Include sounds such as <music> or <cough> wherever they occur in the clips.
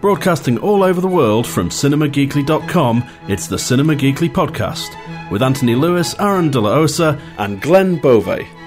Broadcasting all over the world from cinemageekly.com, it's the Cinema Geekly podcast with Anthony Lewis, Aaron De La Osa, and Glenn Bove.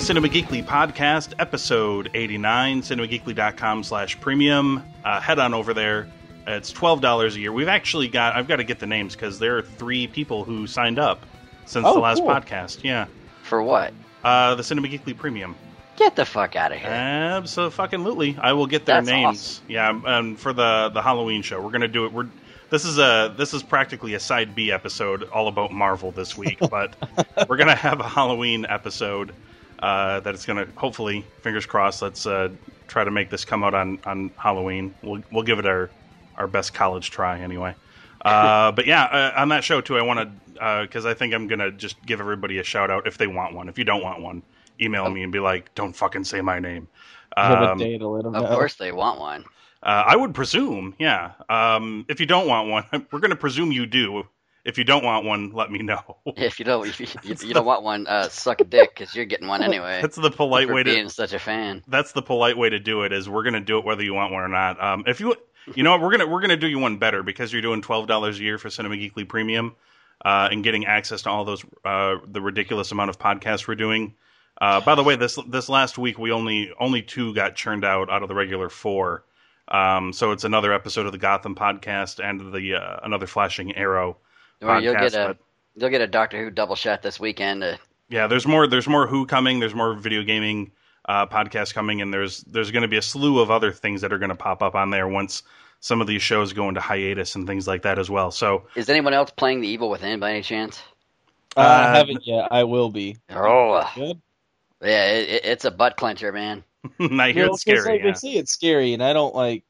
The Cinema Geekly podcast, episode 89, cinemageekly.com slash premium. Uh, head on over there. It's $12 a year. We've actually got, I've got to get the names because there are three people who signed up since Oh, the last cool. podcast. Yeah. For what? Uh, the Cinema Geekly Premium. Get the fuck out of here. Absolutely. I will get their That's names. Yeah, um, for the the Halloween show, we're gonna do it. We're this is a this is practically a side B episode all about Marvel this week, <laughs> but we're gonna have a Halloween episode uh, that it's gonna hopefully fingers crossed. Let's uh, try to make this come out on on Halloween. We'll we'll give it our our best college try anyway. <laughs> Uh, but yeah, uh, on that show too, I want to because I think I'm gonna just give everybody a shout out if they want one. If you don't want one, email me and be like, "Don't fucking say my name." have a Um, day to let them of know. course they want one. uh, I would presume, yeah. Um, if you don't want one, <laughs> we're going to presume you do. If you don't want one, let me know. <laughs> If you don't, if you, <laughs> you, you don't want one, uh, suck a dick because you're getting one anyway. That's the polite way to being such a fan. That's the polite way to do it. Is we're going to do it whether you want one or not. Um, if you, you know, what, we're gonna we're gonna do you one better because you're doing twelve dollars a year for Cinema Geekly Premium, uh, and getting access to all those uh, the ridiculous amount of podcasts we're doing. Uh, by the way, this this last week we only only two got churned out out of the regular four. Um, so it's another episode of the Gotham podcast and the uh, another Flashing Arrow Or you'll get a but you'll get a Doctor Who double shot this weekend. Uh, yeah, there's more. There's more Who coming. There's more video gaming uh, podcasts coming, and there's there's going to be a slew of other things that are going to pop up on there once some of these shows go into hiatus and things like that as well. So is anyone else playing The Evil Within by any chance? Uh, Uh, I haven't yet. I will be. Oh, Good. yeah, it, it, it's a butt clencher, man. <laughs> I hear You know, it's 'cause, scary. Like, yeah. They say it's scary, and I don't like.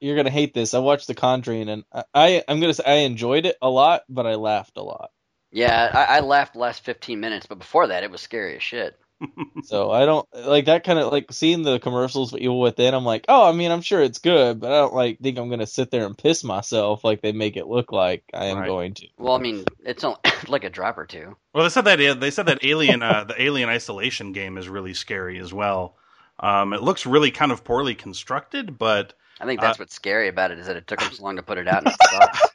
You're gonna hate this. I watched The Conjuring, and I, I I'm gonna say I enjoyed it a lot, but I laughed a lot. Yeah, I, I laughed the last 15 minutes, but before that, it was scary as shit. <laughs> So I don't like that kind of like seeing the commercials for Evil Within. I'm like, oh, I mean, I'm sure it's good, but I don't like think I'm gonna sit there and piss myself like they make it look like I am Right. going to. Well, I mean, it's only <laughs> like a drop or two. Well, they said that they said that Alien, uh, the Alien Isolation game is really scary as well. Um, it looks really kind of poorly constructed, but I think Uh, that's what's scary about it is that it took them so long to put it out. in the box.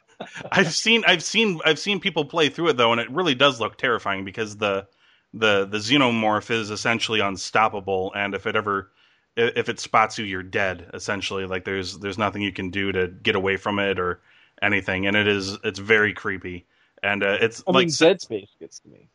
I've seen I've seen I've seen people play through it though, and it really does look terrifying because the the the xenomorph is essentially unstoppable, and if it ever if it spots you, you're dead. Essentially, like there's there's nothing you can do to get away from it or anything, and it is it's very creepy, and uh, it's I like mean, Dead Space gets to me.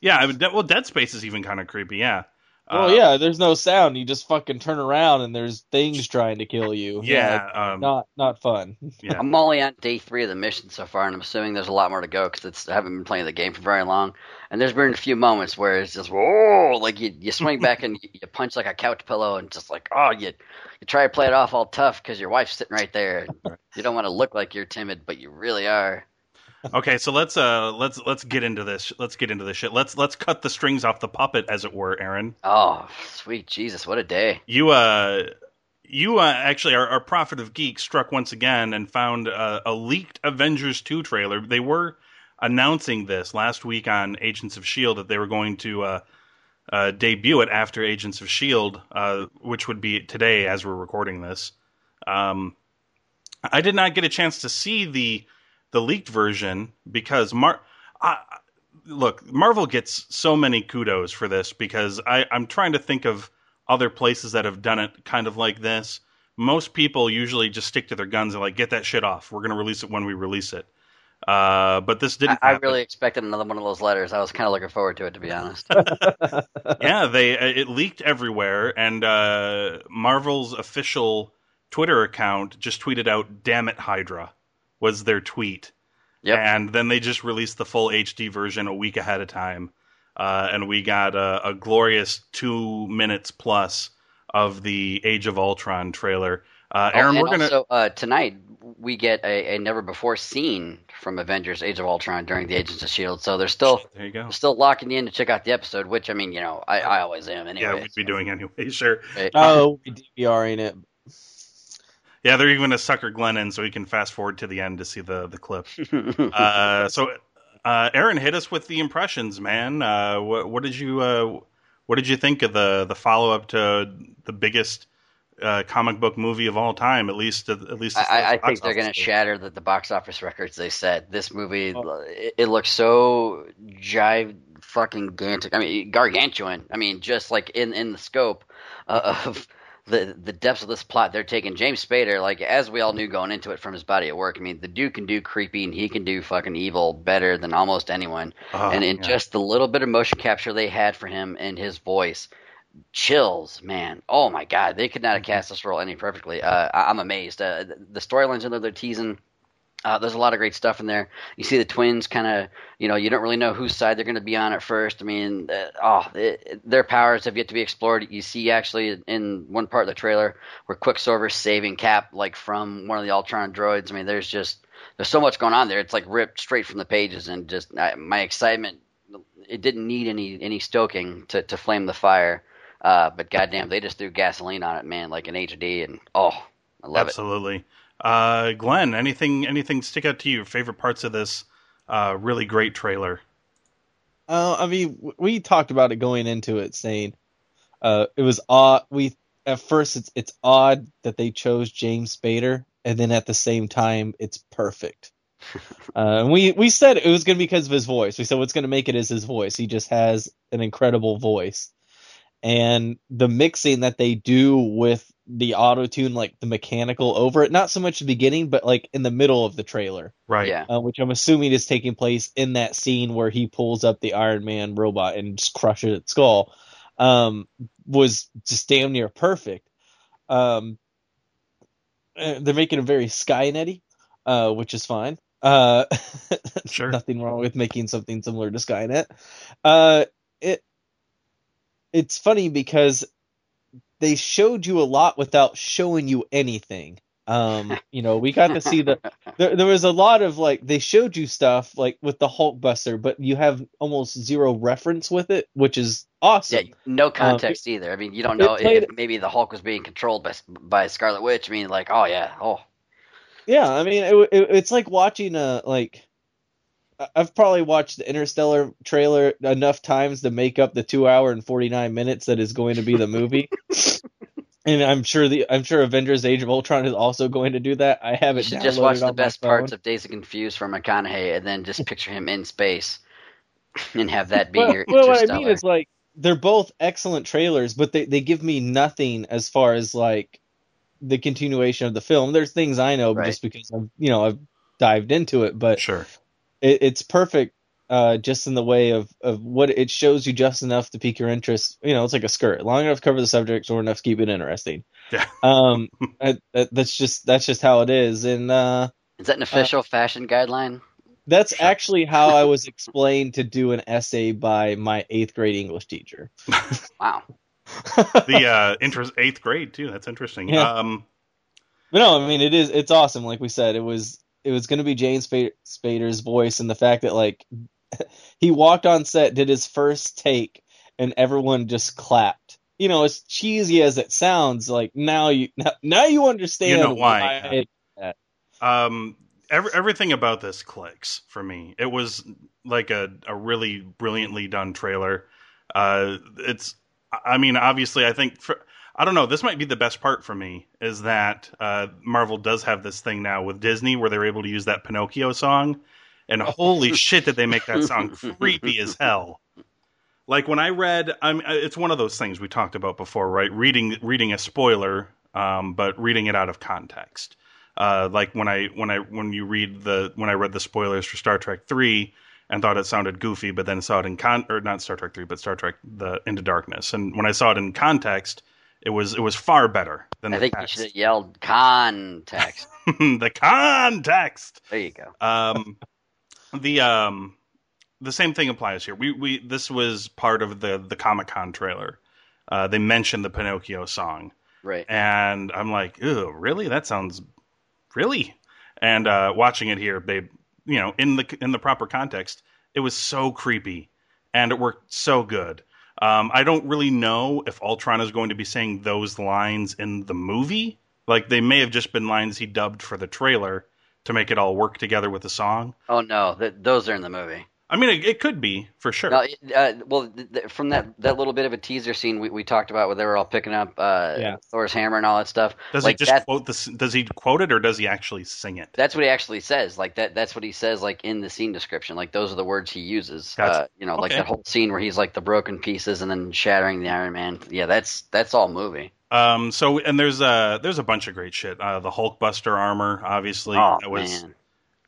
yeah, I would, well, Dead Space is even kind of creepy, yeah. Oh Uh, yeah, there's no sound. You just fucking turn around and there's things trying to kill you. yeah, um, not not fun. yeah. I'm only on day three of the mission so far, and I'm assuming there's a lot more to go because I haven't been playing the game for very long. And there's been a few moments where it's just whoa, like you you swing back and you, you punch like a couch pillow, and just like oh you you try to play it off all tough because your wife's sitting right there. You don't want to look like you're timid, but you really are. Okay, so let's uh let's let's get into this. Let's get into this shit. Let's let's cut the strings off the puppet, as it were, Aaron. Oh sweet Jesus, what a day! You uh you uh, actually our, our prophet of geek struck once again and found uh, a leaked Avengers 2 trailer. They were announcing this last week on Agents of Shield that they were going to uh, uh, debut it after Agents of Shield, uh, which would be today as we're recording this. Um, I did not get a chance to see the the leaked version because Mar. I, look, Marvel gets so many kudos for this because I, I'm trying to think of other places that have done it kind of like this. Most people usually just stick to their guns and like get that shit off. We're going to release it when we release it. Uh, but this didn't. I happen. really expected another one of those letters. I was kind of looking forward to it, to be honest. <laughs> yeah, they uh, it leaked everywhere, and uh, Marvel's official Twitter account just tweeted out "Damn it, Hydra" was their tweet, Yep. and then they just released the full HD version a week ahead of time. uh, and we got a, a glorious two minutes plus of the Age of Ultron trailer. Uh, Oh, Aaron, and we're gonna also, uh, tonight we get a, a never before seen from Avengers: Age of Ultron during the Agents of Shield. So they're still there you go. still locking you in to check out the episode, which I mean, you know, I, I always am anyway. Yeah, we'd be doing anyway. Sure. Right? Oh, we DVRing it. Yeah, they're even gonna sucker Glenn in so he can fast forward to the end to see the the clip. <laughs> uh, so, uh, Aaron, hit us with the impressions, man. Uh, what, what did you uh, what did you think of the the follow up to the biggest uh, comic book movie of all time? At least, at least, I, I think they're going to shatter the, the box office records. They said this movie, Oh. it, it looks so jive fucking gantic. I mean, gargantuan. I mean, just like in in the scope uh, of the the depths of this plot they're taking. James Spader, like as we all knew going into it from his body at work. I mean, the dude can do creepy and he can do fucking evil better than almost anyone. Oh, and in yeah. just the little bit of motion capture they had for him and his voice chills man oh my god they could not have cast this role any perfectly uh, I- i'm amazed uh, the- the storylines in there they're teasing uh, there's a lot of great stuff in there. You see the twins kind of, you know, you don't really know whose side they're going to be on at first. I mean, uh, oh, it, their powers have yet to be explored. You see actually in one part of the trailer where Quicksilver's saving Cap like from one of the Ultron droids. I mean, there's just there's so much going on there. It's like ripped straight from the pages, and just I, my excitement. It didn't need any any stoking to to flame the fire. Uh, but goddamn, they just threw gasoline on it, man, like an HD, and oh, I love it. Absolutely. Uh, Glenn, anything anything stick out to you? Favorite parts of this uh, really great trailer? Uh, I mean, we talked about it going into it, saying uh, it was odd. We at first it's it's odd that they chose James Spader, and then at the same time it's perfect. <laughs> uh, and we we said it was going to be because of his voice. We said what's going to make it is his voice. He just has an incredible voice, and the mixing that they do with the auto tune, like the mechanical over it, not so much the beginning, but like in the middle of the trailer Right. Yeah. uh, which I'm assuming is taking place in that scene where he pulls up the Iron Man robot and just crushes its skull, um, was just damn near perfect. Um, uh, they're making it very Skynet-y, uh, which is fine. Uh, <laughs> Sure. nothing wrong with making something similar to Skynet. Uh, it it's funny because they showed you a lot without showing you anything. Um, <laughs> you know, we got to see the there, there was a lot of like they showed you stuff like with the Hulkbuster, but you have almost zero reference with it, which is awesome. Yeah, no context either. I mean, you don't know if maybe the Hulk was being controlled by by Scarlet Witch. I mean, like, oh yeah, oh Yeah, I mean, it, it, it's like watching a like. I- I've probably watched the Interstellar trailer enough times to make up the two hour and forty nine minutes that is going to be the movie, <laughs> and I'm sure the I'm sure Avengers: Age of Ultron is also going to do that. I haven't should just watch the best parts of Dazed and Confused from McConaughey, and then just picture him in space, <laughs> and have that be well, your well, what I mean is like they're both excellent trailers, but they they give me nothing as far as like the continuation of the film. There's things I know Right. just because I've you know I've dived into it, but Sure. It, it's perfect uh, just in the way of, of what it shows you just enough to pique your interest. You know, it's like a skirt, long enough to cover the subject, short enough to keep it interesting. Yeah. <laughs> Um, I- that, that's just that's just how it is, and uh, is that an official fashion guideline? that's actually how I was explained to do an essay by my eighth grade English teacher. <laughs> Wow. The uh, interest eighth grade too. That's interesting. Yeah. Um, But no, I mean it is it's awesome. Like we said, it was it was going to be James Spader's voice, and the fact that like <laughs> he walked on set, did his first take, and everyone just clapped. You know, as cheesy as it sounds, like now you now, now you understand You know why, I- um, every, everything about this clicks for me. It was like a, a really brilliantly done trailer. Uh, it's, I mean, obviously, I think for, I don't know. This might be the best part for me is that uh, Marvel does have this thing now with Disney where they're able to use that Pinocchio song, and holy shit, did they make that song <laughs> creepy as hell. Like when I read, I'm, it's one of those things we talked about before, right? Reading reading a spoiler, um, but reading it out of context. Uh, like when I when I when you read the when I read the spoilers for Star Trek three and thought it sounded goofy, but then saw it in con or not Star Trek three, but Star Trek the Into Darkness, and when I saw it in context, it was it was far better than I the think you should have yelled context. <laughs> the context. There you go. Um, <laughs> the um, the same thing applies here. We we this was part of the the Comic Con trailer. Uh, they mentioned the Pinocchio song, Right. and I'm like, "Ew, really? That sounds really." And uh, watching it here, they, you know, in the in the proper context, it was so creepy, and it worked so good. Um, I don't really know if Ultron is going to be saying those lines in the movie. Like they may have just been lines he dubbed for the trailer to make it all work together with the song. Oh no, th- those are in the movie. I mean, it, it could be for sure. No, uh, well, th- th- from that that little bit of a teaser scene we, we talked about where they were all picking up uh, Yeah. Thor's hammer and all that stuff. Does like he just quote this? Does he quote it or does he actually sing it? That's what he actually says. Like that. That's what he says. Like in the scene description. Like those are the words he uses. Gotcha. Uh, you know, like Okay. that whole scene where he's like the broken pieces and then shattering the Iron Man. Yeah, that's that's all movie. Um. So and there's a there's a bunch of great shit. Uh, the Hulkbuster armor, obviously, oh that was man.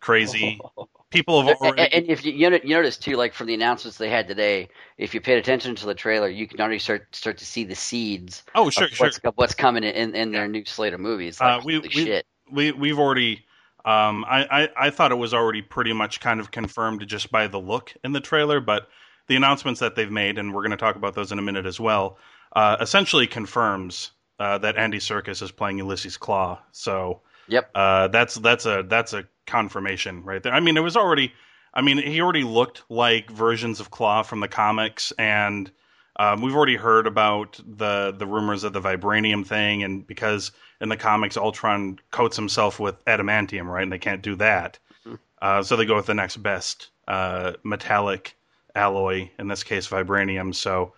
crazy. <laughs> People have And, already. and if you, you notice too, like from the announcements they had today, if you paid attention to the trailer, you can already start start to see the seeds oh, sure, of sure. what's, of what's coming in, in their new slate of movies. Like, Uh, we- holy we- shit. we we've already um I, I I thought it was already pretty much kind of confirmed just by the look in the trailer, but the announcements that they've made, and we're going to talk about those in a minute as well, uh, essentially confirms uh, that Andy Serkis is playing Ulysses Klaue. So Yep. uh, that's that's a that's a confirmation right there. I mean, it was already. I mean, he already looked like versions of Claw from the comics, and um, we've already heard about the the rumors of the vibranium thing, and because in the comics Ultron coats himself with adamantium, right, and they can't do that, uh, so they go with the next best uh, metallic alloy, in this case vibranium. So,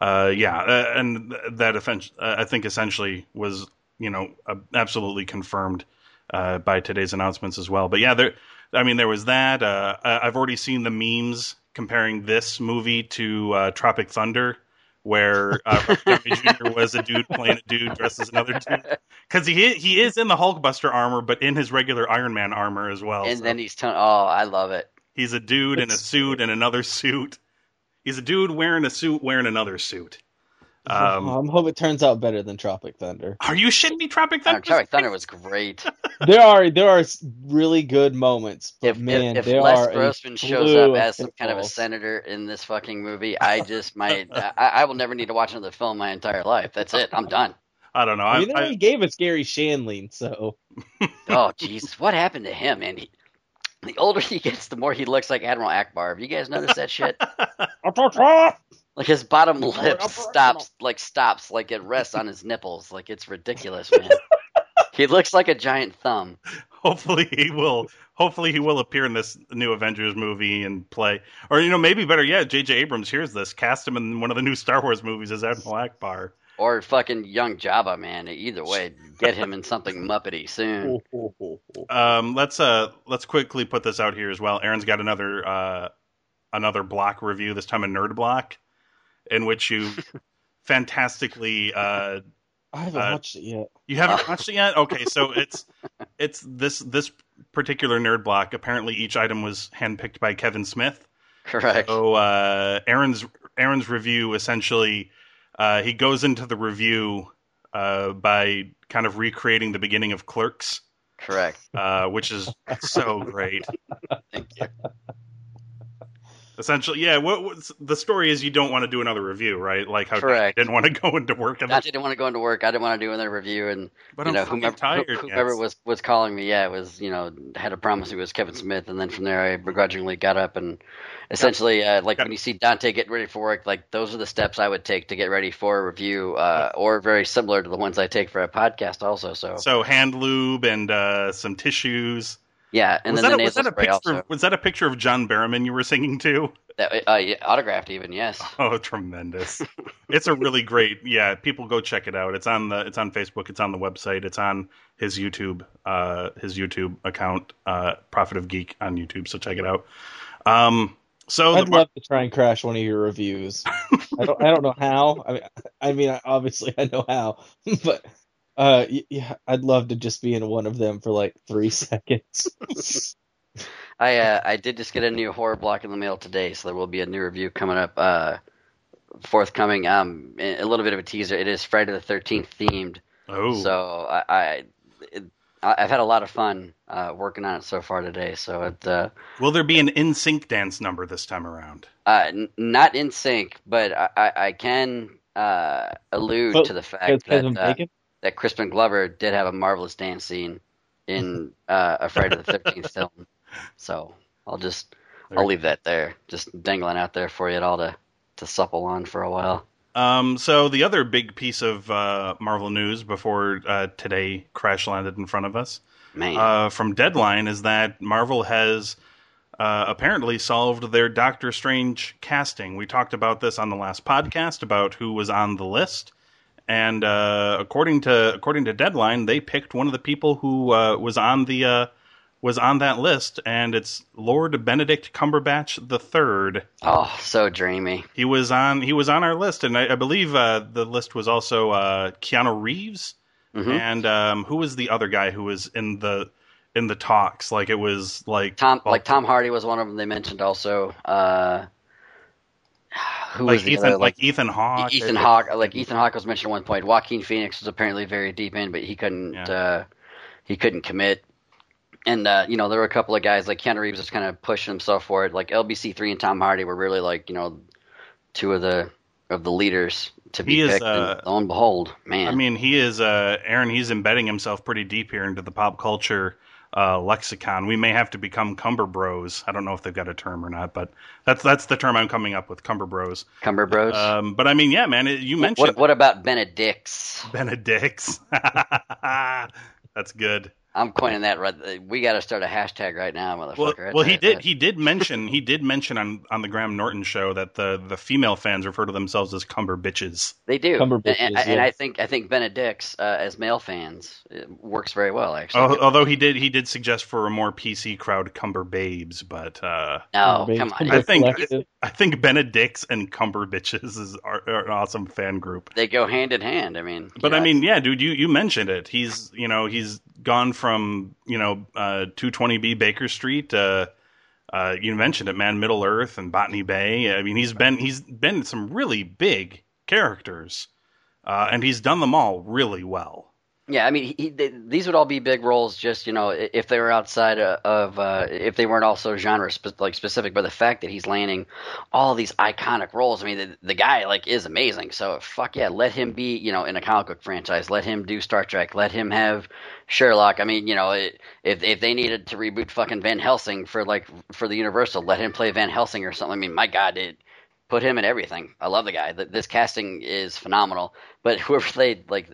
uh, yeah, uh, and that uh, I think essentially was you know uh, absolutely confirmed uh, by today's announcements as well. But yeah, there. I mean, there was that. Uh, I've already seen the memes comparing this movie to uh, Tropic Thunder, where uh, <laughs> Jr. was a dude playing a dude dressed as another dude. Because he he is in the Hulkbuster armor, but in his regular Iron Man armor as well. and So then he's telling, oh, I love it. he's a dude in a suit and another suit. He's a dude wearing a suit wearing another suit. Um, <laughs> I hope it turns out better than Tropic Thunder. are you shitting me? Tropic Uh, Thunder. Tropic Thunder was great. <laughs> there are there are really good moments, but if man, if, if there Les are Grossman shows up as some kind of a senator in this fucking movie, I <laughs> just might I, I will never need to watch another film my entire life. That's it. I'm done. I don't know. I I, mean, they I, gave us Garry Shandling, so Oh Jesus, what happened to him, man? He, the older he gets, the more he looks like Admiral Ackbar. Have you guys noticed that shit? Like his bottom lip stops, like stops, like it rests on his nipples. Like it's ridiculous, man. <laughs> he looks like a giant thumb. hopefully he will hopefully he will appear in this new avengers movie and play or you know maybe better yet jj abrams hears this cast him in one of the new star wars movies as admiral ackbar Or fucking young Jabba, man. Either way, get him in something muppety soon. <laughs> <laughs> um, let's uh let's quickly put this out here as well aaron's got another uh another block review this time a nerd block in which you fantastically uh I haven't Uh, watched it yet. You haven't <laughs> watched it yet? Okay, so it's it's this this particular nerd block. Apparently, each item was handpicked by Kevin Smith. Correct. So uh, Aaron's Aaron's review essentially uh, he goes into the review uh, by kind of recreating the beginning of Clerks, Correct. uh, which is so great. Thank you. Essentially, yeah. What, what's, the story is you don't want to do another review, right? Like how Correct. you didn't want to go into work. And Dante didn't want to go into work. I didn't want to do another review, and but you I'm know whomever, tired. who- whoever yes. was was calling me, yeah, it was you know had a promise it was Kevin Smith, and then from there I begrudgingly got up and essentially uh, like Yep. when you see Dante getting ready for work, like those are the steps I would take to get ready for a review, uh, or very similar to the ones I take for a podcast, also. So, So hand lube and uh, some tissues. Yeah, and was then that, the a, was that a spray picture? also. Was that a picture of John Barrowman you were singing to? That, uh, yeah, autographed even, yes. <laughs> Oh, tremendous! it's a really great. Yeah, people go check it out. It's on the. It's on Facebook. It's on the website. It's on his YouTube. Uh, his YouTube account, uh, Prophet of Geek on YouTube. So check it out. Um, so I'd the, love to try and crash one of your reviews. I don't. I don't know how. I mean, I mean, I- obviously I know how, <laughs> but uh, yeah, I'd love to just be in one of them for like three <laughs> seconds. <laughs> I uh, I did just get a new horror block in the mail today, so there will be a new review coming up, uh, forthcoming. Um, a little bit of a teaser. It is Friday the Thirteenth themed, oh, so I, I it, I- I've had a lot of fun uh, working on it so far today. So it, uh, Will there be an in sync dance number this time around? uh, n- not in sync, but I, I, I can uh, allude Oh, to the fact that Kevin uh, Bacon? That Crispin Glover did have a marvelous dance scene in <laughs> uh, a Friday the Thirteenth film. So I'll just I'll leave that there, just dangling out there for you all to to supple on for a while. Um, so the other big piece of uh, Marvel news before uh, today crash landed in front of us Man, uh, from Deadline is that Marvel has uh, apparently solved their Doctor Strange casting. We talked about this on the last podcast about who was on the list, and uh, according to according to Deadline, they picked one of the people who uh, was on the uh, was on that list, and it's Lord Benedict Cumberbatch the third. oh, so dreamy. He was on he was on our list, and I, I believe uh, the list was also uh, Keanu Reeves hmm and um, who was the other guy who was in the in the talks? Like it was like Tom, well, like Tom Hardy was one of them. They mentioned also. Uh, who like was the Ethan like, Ethan Hawke. Ethan Hawke, like Ethan Hawke was mentioned at one point. Joaquin Phoenix was apparently very deep in, but he couldn't. Yeah. Uh, he couldn't commit. And uh, you know, there were a couple of guys like Keanu Reeves was kind of pushing himself for it. Like LBC three and Tom Hardy were really like you know two of the of the leaders to be is, picked. uh, and lo and behold, man, I mean, he is uh, Aaron. He's embedding himself pretty deep here into the pop culture uh, lexicon. We may have to become Cumber Bros. I don't know if they've got a term or not, but that's that's the term I'm coming up with, Cumber Bros. Cumber Bros. Um, but I mean, yeah, man. It, you mentioned what, what about Benedict's? Benedict's. <laughs> that's good. I'm coining that. Right, we got to start a hashtag right now, motherfucker. Well, That's well, he did. that- He did mention. He did mention on on the Graham Norton show that the the female fans refer to themselves as cumber bitches. They do, Cumber and, bitches, and, and yeah. I think I think Benedict's uh, as male fans it works very well. Actually, Al- Although he did he did suggest for a more PC crowd cumber babes, but uh, no, Cumber come Babes, on, I think- Collective. I think Benedict's and Cumberbitches is are, are an awesome fan group. they go hand in hand. I mean, But you I mean, yeah, dude, you, you mentioned it. He's you know he's gone from you know uh, 220B Baker Street. Uh, uh, you mentioned it, man. Middle Earth and Botany Bay. I mean, he's been he's been some really big characters, uh, and he's done them all really well. Yeah, I mean, he, they, these would all be big roles. Just you know, if they were outside of, uh, if they weren't also genre spe- like specific, but the fact that he's landing all these iconic roles. I mean, the, the guy like is amazing. So fuck yeah, let him be. You know, in a comic book franchise, let him do Star Trek. Let him have Sherlock. I mean, you know, it, if if they needed to reboot fucking Van Helsing for like for the Universal, let him play Van Helsing or something. I mean, my God, it put him in everything. I love the guy. Th- This casting is phenomenal. But <laughs> whoever played like,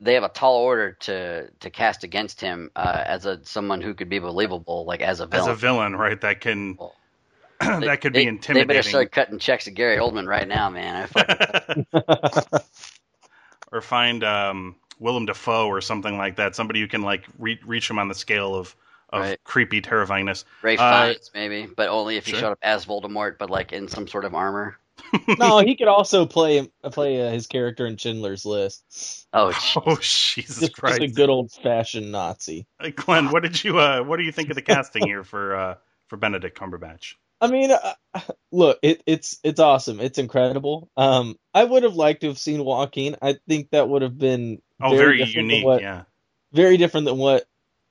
they have a tall order to to cast against him uh, as a someone who could be believable, like as a As villain. a villain, right? That can Well, <clears throat> that could they, be They intimidating. They better start cutting checks to Gary Oldman right now, man. I fucking, <laughs> or find um, Willem Dafoe or something like that. Somebody who can like re- reach him on the scale of of Right. creepy terrifyingness. Ray Uh, Fiennes maybe, but only if he sure. showed up as Voldemort, but like in some sort of armor. <laughs> no, he could also play play uh, his character in Schindler's List. Oh, <laughs> gee. Oh Jesus Just, just Christ! a good old fashioned Nazi. Hey, Glenn, what did you uh, what do you think of the casting here for uh, for Benedict Cumberbatch? I mean, uh, look, it, it's it's awesome. It's incredible. Um, I would have liked to have seen Joaquin. I think that would have been Oh, very, different than unique. what- yeah. very different than what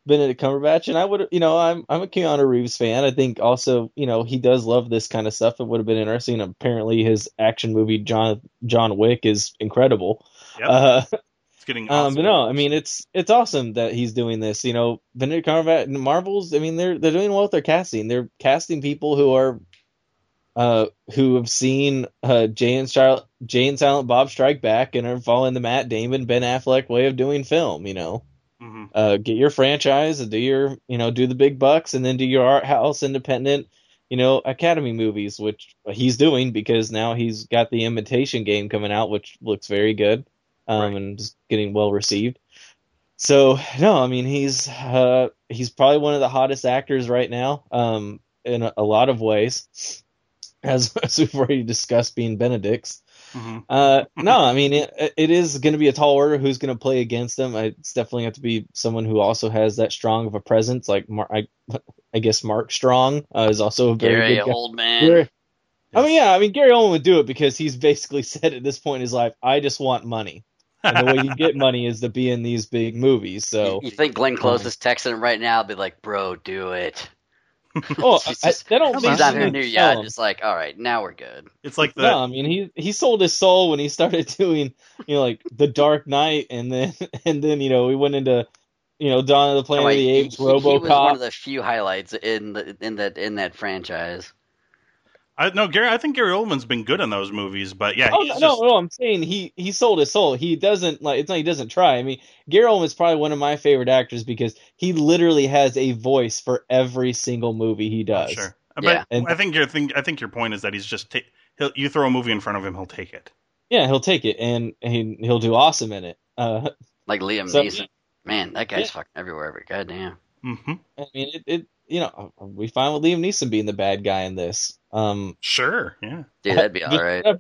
Benedict Cumberbatch. And I would, you know, I'm I'm a Keanu Reeves fan. I think also, you know, he does love this kind of stuff. It would have been interesting. Apparently, his action movie John John Wick is incredible. Yep. Uh, It's getting <laughs> um, awesome. but no, I mean, it's it's awesome that he's doing this. You know, Benedict Cumberbatch, Marvels. I mean, they're they're doing well with their casting. They're casting people who are. Uh, who have seen uh, Jay and Charlotte, Jay and Silent Bob Strike Back and are following the Matt Damon, Ben Affleck way of doing film, you know hmm uh, get your franchise and do your you know do the big bucks and then do your art house independent you know academy movies which he's doing because now he's got the imitation game coming out which looks very good um, Right. and just getting well received. So no i mean he's uh, he's probably one of the hottest actors right now um, in a, a lot of ways as, <laughs> as we've already discussed being benedict's hmm uh, no, I mean it, it is going to be a tall order. Who's going to play against them? It's definitely have to be someone who also has that strong of a presence. Like Mar- I, I guess Mark Strong uh, is also a very Gary good guy. Oldman. Gary- I mean, yeah, I mean Gary Oldman would do it because he's basically <laughs> said at this point in his life, I just want money. and the way you get <laughs> money is to be in these big movies. So, You think Glenn Close Um, is texting him right now? Be like, bro, do it. <laughs> oh, She's I, they don't. She's they on her new tell yacht, just like, all right, now we're good. It's like the No, I mean he he sold his soul when he started <laughs> doing you know like the Dark Knight, and then <laughs> and then you know we went into you know Dawn of the Planet Like, of the he- Apes, he, he was one of the few highlights in the in that in that franchise. I, no Gary. I think Gary Oldman's been good in those movies, but yeah, Oh he's no, just, no, no! I'm saying he he sold his soul. He doesn't like it's not he doesn't try. I mean, Gary Oldman's probably one of my favorite actors because he literally has a voice for every single movie he does. Sure, Yeah. but I think your thing. I think your point is that he's just ta- he'll, you throw a movie in front of him, he'll take it. Yeah, he'll take it and he, he'll do awesome in it. Uh, Like Liam So- Neeson. Man, that guy's Yeah. fucking everywhere. But goddamn. hmm I mean, it, it you know we find with Liam Neeson being the bad guy in this. Um, Sure, yeah. Dude, that'd be <laughs> all right.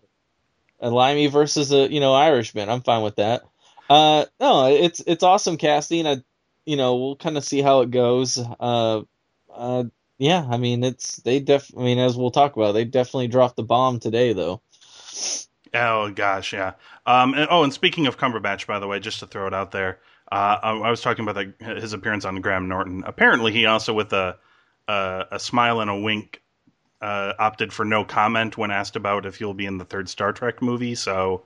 A Limey versus a you know Irishman. I'm fine with that. Uh, no, it's it's awesome casting. I, you know, we'll kind of see how it goes. Uh, uh, yeah, I mean, it's they def. I mean, as we'll talk about, they definitely dropped the bomb today, though. Oh gosh, yeah. Um, and, oh, and speaking of Cumberbatch, by the way, just to throw it out there, uh, I, I was talking about the, his appearance on Graham Norton. Apparently, he also, with a a, a smile and a wink, uh, opted for no comment when asked about if he'll be in the third Star Trek movie. So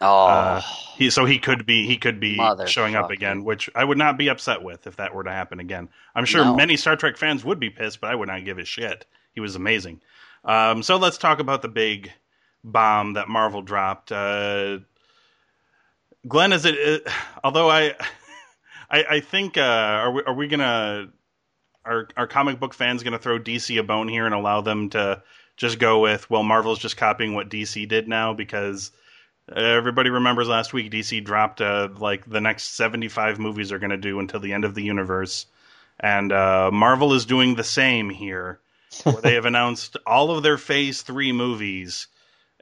Oh, Uh, he so he could be he could be showing up again, which I would not be upset with if that were to happen again. I'm sure No. many Star Trek fans would be pissed, but I would not give a shit. He was amazing. Um, so let's talk about the big bomb that Marvel dropped. Uh, Glenn, is it? Uh, although I, <laughs> I, I think uh, are we are we gonna are are comic book fans gonna throw DC a bone here and allow them to just go with well Marvel's just copying what DC did now because everybody remembers last week DC dropped uh, like the next 75 movies are going to do until the end of the universe and uh, Marvel is doing the same here where they have <laughs> announced all of their phase 3 movies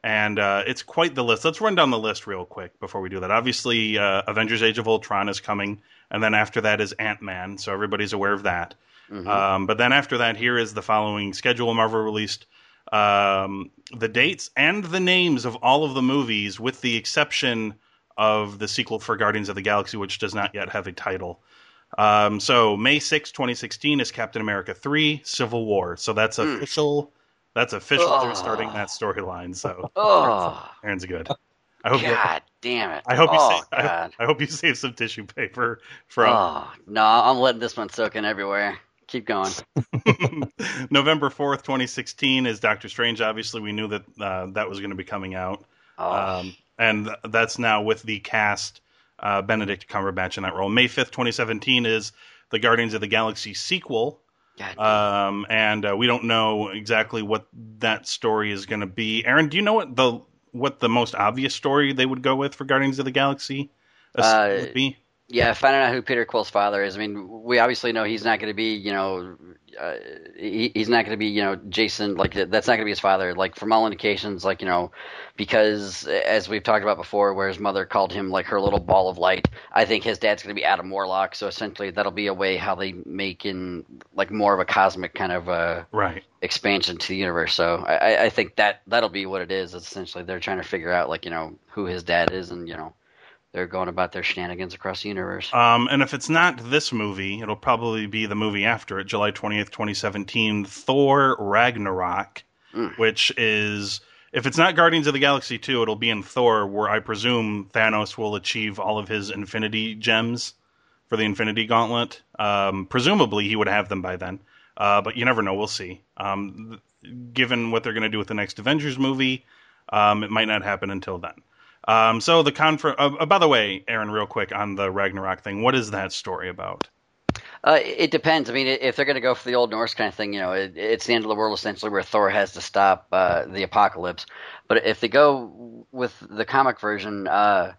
and uh, it's quite the list. Let's run down the list real quick before we do that. Obviously, uh, Avengers: Age of Ultron is coming, and then after that is Ant Man, so everybody's aware of that. Mhm. Um, but then after that, here is the following schedule Marvel released um, the dates and the names of all of the movies, with the exception of the sequel for Guardians of the Galaxy, which does not yet have a title. Um, so May 6, 2016 is Captain America 3 Civil War. So that's Hmm. official. That's official. They're starting that storyline. So oh, Aaron's good. I hope you, God damn it. I hope you oh, save, I, God. I hope you save some tissue paper from Oh, no, I'm letting this one soak in everywhere. Keep going. <laughs> November 4th, 2016 is Doctor Strange. Obviously, we knew that uh, that was going to be coming out. Oh, Um, and that's now with the cast uh, Benedict Cumberbatch in that role. May 5th, 2017 is the Guardians of the Galaxy sequel. Um, and uh, we don't know exactly what that story is going to be. Aaron, do you know what the what the most obvious story they would go with for Guardians of the Galaxy uh, would be? Yeah, finding out who Peter Quill's father is. I mean, we obviously know he's not going to be, you know, uh, he, he's not going to be, you know, J'son. Like that's not going to be his father. Like from all indications, like you know, because as we've talked about before, where his mother called him like her little ball of light. I think his dad's going to be Adam Warlock. So essentially, that'll be a way how they make in like more of a cosmic kind of uh, Right. expansion to the universe. So I, I- I think that that'll be what it is. It's essentially they're trying to figure out like you know who his dad is, and you know they're going about their shenanigans across the universe. Um, and if it's not this movie, it'll probably be the movie after it, July 20th, 2017, Thor Ragnarok, Mm. which is, if it's not Guardians of the Galaxy 2, it'll be in Thor, where I presume Thanos will achieve all of his Infinity Gems for the Infinity Gauntlet. Um, presumably, he would have them by then. Uh, but you never know. We'll see. Um, th- given what they're going to do with the next Avengers movie, um, it might not happen until then. Um, so the conference. Uh, uh, by the way, Aaron, real quick on the Ragnarok thing, what is that story about? Uh, it depends. I mean, if they're going to go for the old Norse kind of thing, you know, it, it's the end of the world essentially, where Thor has to stop uh, the apocalypse. But if they go with the comic version, uh,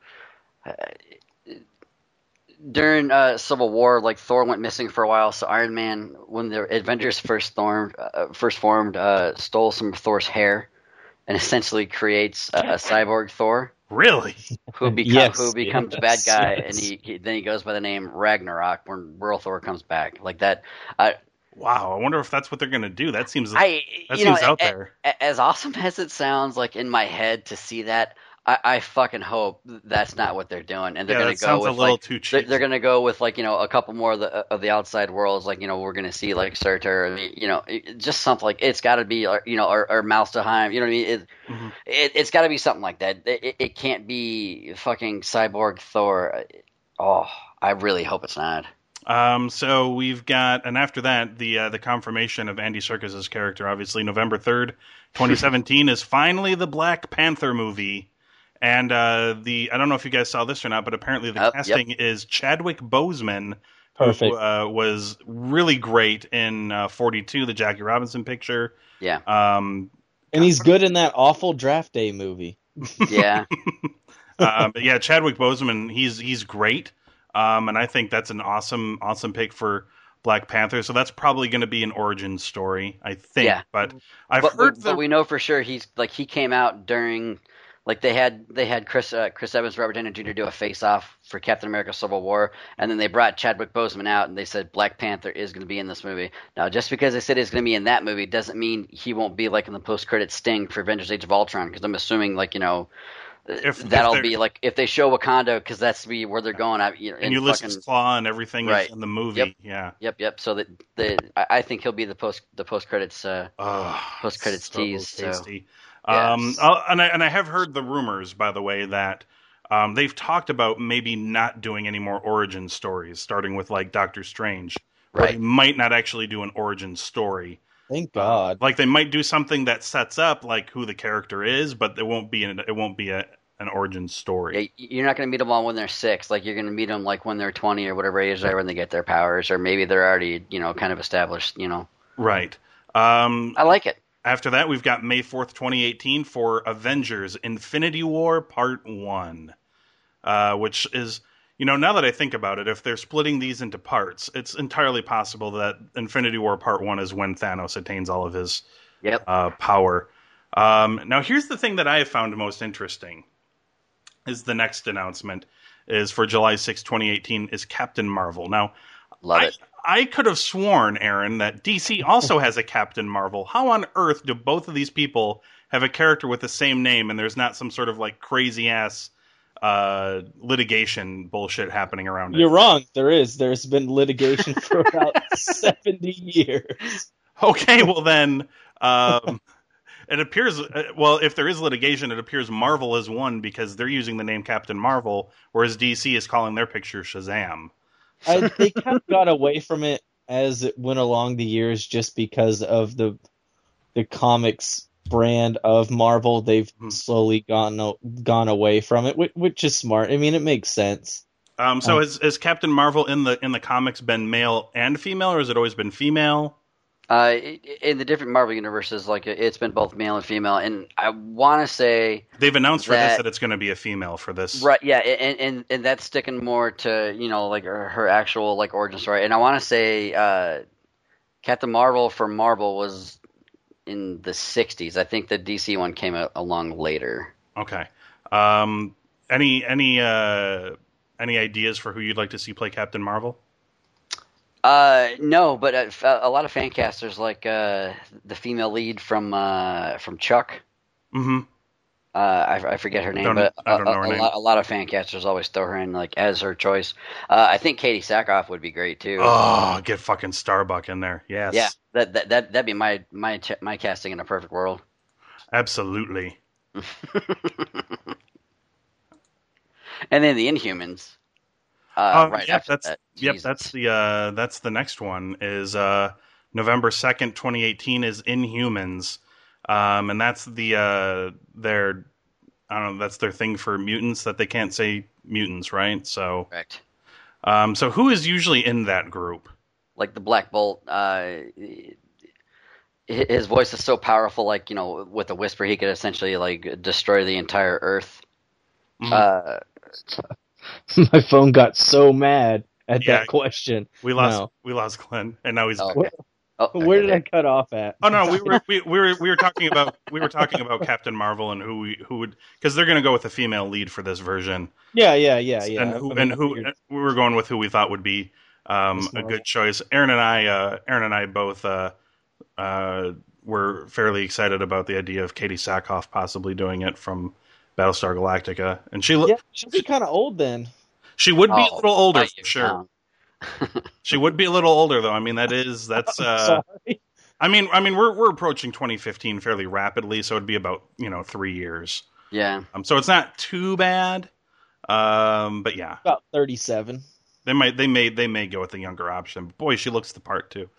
during uh, Civil War, like Thor went missing for a while, so Iron Man, when the Avengers first formed, uh, first formed, uh, stole some of Thor's hair, and essentially creates a, a cyborg Thor Really? who, becomes Yes, who becomes the yes, bad guy, yes. and he, he then he goes by the name Ragnarok when World Thor comes back, like that. I, Wow. I wonder if that's what they're going to do. That seems I that you know, seems out a- there. a- as awesome <laughs> as it sounds, like in my head to see that, I, I fucking hope that's not what they're doing, and they're yeah, gonna that go with a like too they're, they're gonna go with like you know a couple more of the of the outside worlds, like you know we're gonna see like Surtur, you know just something like it's got to be you know or, or Malstaheim, you know what I mean? It, Mhm. it it's got to be something like that. It, it, it can't be fucking cyborg Thor. Oh, I really hope it's not. Um, so we've got, and after that, the uh, the confirmation of Andy Serkis's character. Obviously, November third, twenty seventeen, is finally the Black Panther movie. And uh, the I don't know if you guys saw this or not, but apparently the Yep, yep. casting is Chadwick Boseman, Perfect. who uh, was really great in uh, Forty Two, the Jackie Robinson picture. Yeah, Um, and he's good in that awful draft day movie. <laughs> yeah. uh, but yeah, Chadwick Boseman, he's he's great, um, and I think that's an awesome awesome pick for Black Panther. So that's probably going to be an origin story, I think. Yeah. But I've but, heard but, the but we know for sure he's like he came out during like they had they had Chris uh, Chris Evans Robert Downey Jr. do a face off for Captain America Civil War and then they brought Chadwick Boseman out and they said Black Panther is going to be in this movie. Now just because they said he's going to be in that movie doesn't mean he won't be like in the post credit sting for Avengers Age of Ultron because I'm assuming like you know If- if that'll they're- be like if they show Wakanda because that's be where they're going. I, you know, and Ulysses fucking- Klaue and everything Right. in the movie. Yep. Yeah. Yep, yep. So that the I, think he'll be the post the post credits. Uh, Oh, Post-credits so tease, so- tasty. Um, Yes. And I and I have heard the rumors, by the way, that um, they've talked about maybe not doing any more origin stories, starting with like Doctor Strange. Right. They might not actually do an origin story. Thank God. Like they might do something that sets up like who the character is, but it won't be an, it won't be a, an origin story. Yeah, you're not going to meet them all when they're six. Like you're going to meet them like when they're 20 or whatever age they are when they get their powers, or maybe they're already you know kind of established. You know, Right. Um, I like it. After that, we've got May fourth, twenty eighteen, for Avengers: Infinity War Part One, uh, which is. You know, now that I think about it, if they're splitting these into parts, it's entirely possible that Infinity War Part One is when Thanos attains all of his Yep. uh, power. Um, now, here's the thing that I have found most interesting: is the next announcement is for July 6, 2018, is Captain Marvel. Now, Love I, it. I could have sworn, Aaron, that DC also <laughs> has a Captain Marvel. How on earth do both of these people have a character with the same name and there's not some sort of like crazy ass uh, litigation bullshit happening around it? You're wrong. There is. There's been litigation <laughs> for about 70 years. Okay, well then, um, it appears. uh, Well, if there is litigation, it appears Marvel is one because they're using the name Captain Marvel, whereas DC is calling their picture Shazam. I, <laughs> they kind of got away from it as it went along the years just because of the the comics brand of Marvel. They've Hmm. slowly gone gone away from it, which, which is smart. I mean, it makes sense. Um, so Oh. has, has Captain Marvel in the in the comics been male and female, or has it always been female? Uh, in the different Marvel universes, like it's been both male and female, and I want to say They've announced for this That- that it's going to be a female for this. right, yeah, and, and and that's sticking more to you know like her, her actual like origin story, and I want to say uh, Captain Marvel for Marvel was in the '60s. I think the DC one came along later. Okay. Um, any any uh, any ideas for who you'd like to see play Captain Marvel? Uh, no, but a, f- a lot of fan casters like uh, the female lead from uh, from Chuck. Mm-hmm. Uh, I, I forget her name, Don't- but I don't a, know her a name. lot, a lot of fan casters always throw her in like as her choice. Uh, I think Katee Sackhoff would be great too. Oh, get fucking Starbuck in there. Yes. Yeah, that that that that'd be my my my casting in a perfect world. Absolutely. <laughs> And then the Inhumans. Uh, Oh, right yep, that's that. yep, that's the uh, that's the next one is uh, November second, twenty eighteen is Inhumans, um, and that's the uh, their I don't know that's their thing for mutants that they can't say mutants, right? So correct. um, so who is usually in that group? Like the Black Bolt. Uh, his voice is so powerful. Like you know, with a whisper, he could essentially like destroy the entire Earth. Mhm. <laughs> My phone got so mad at Yeah. that question. We lost No. we lost Glenn, and now he's oh, back. Oh, <laughs> Where did I cut off at? Oh no, we were we, we were we were talking about we were talking about Captain Marvel and who we who would because they're going to go with a female lead for this version. Yeah, yeah, yeah, yeah. and I who, mean, and who figured- we were going with who we thought would be um, a good choice. Aaron and I, uh, Aaron and I both uh, uh, were fairly excited about the idea of Katee Sackhoff possibly doing it from Battlestar Galactica, and she lo- Yeah, she'll be kind of old then. she would be a Oh, little older for sure. <laughs> She would be a little older though. I mean, that is <laughs> that's. Uh, I mean, I mean, we're we're approaching 2015 fairly rapidly, so it'd be about you know three years. Yeah. Um, so it's not too bad. Um, but yeah, About 37. they might they may they may go with the younger option. Boy, she looks the part too.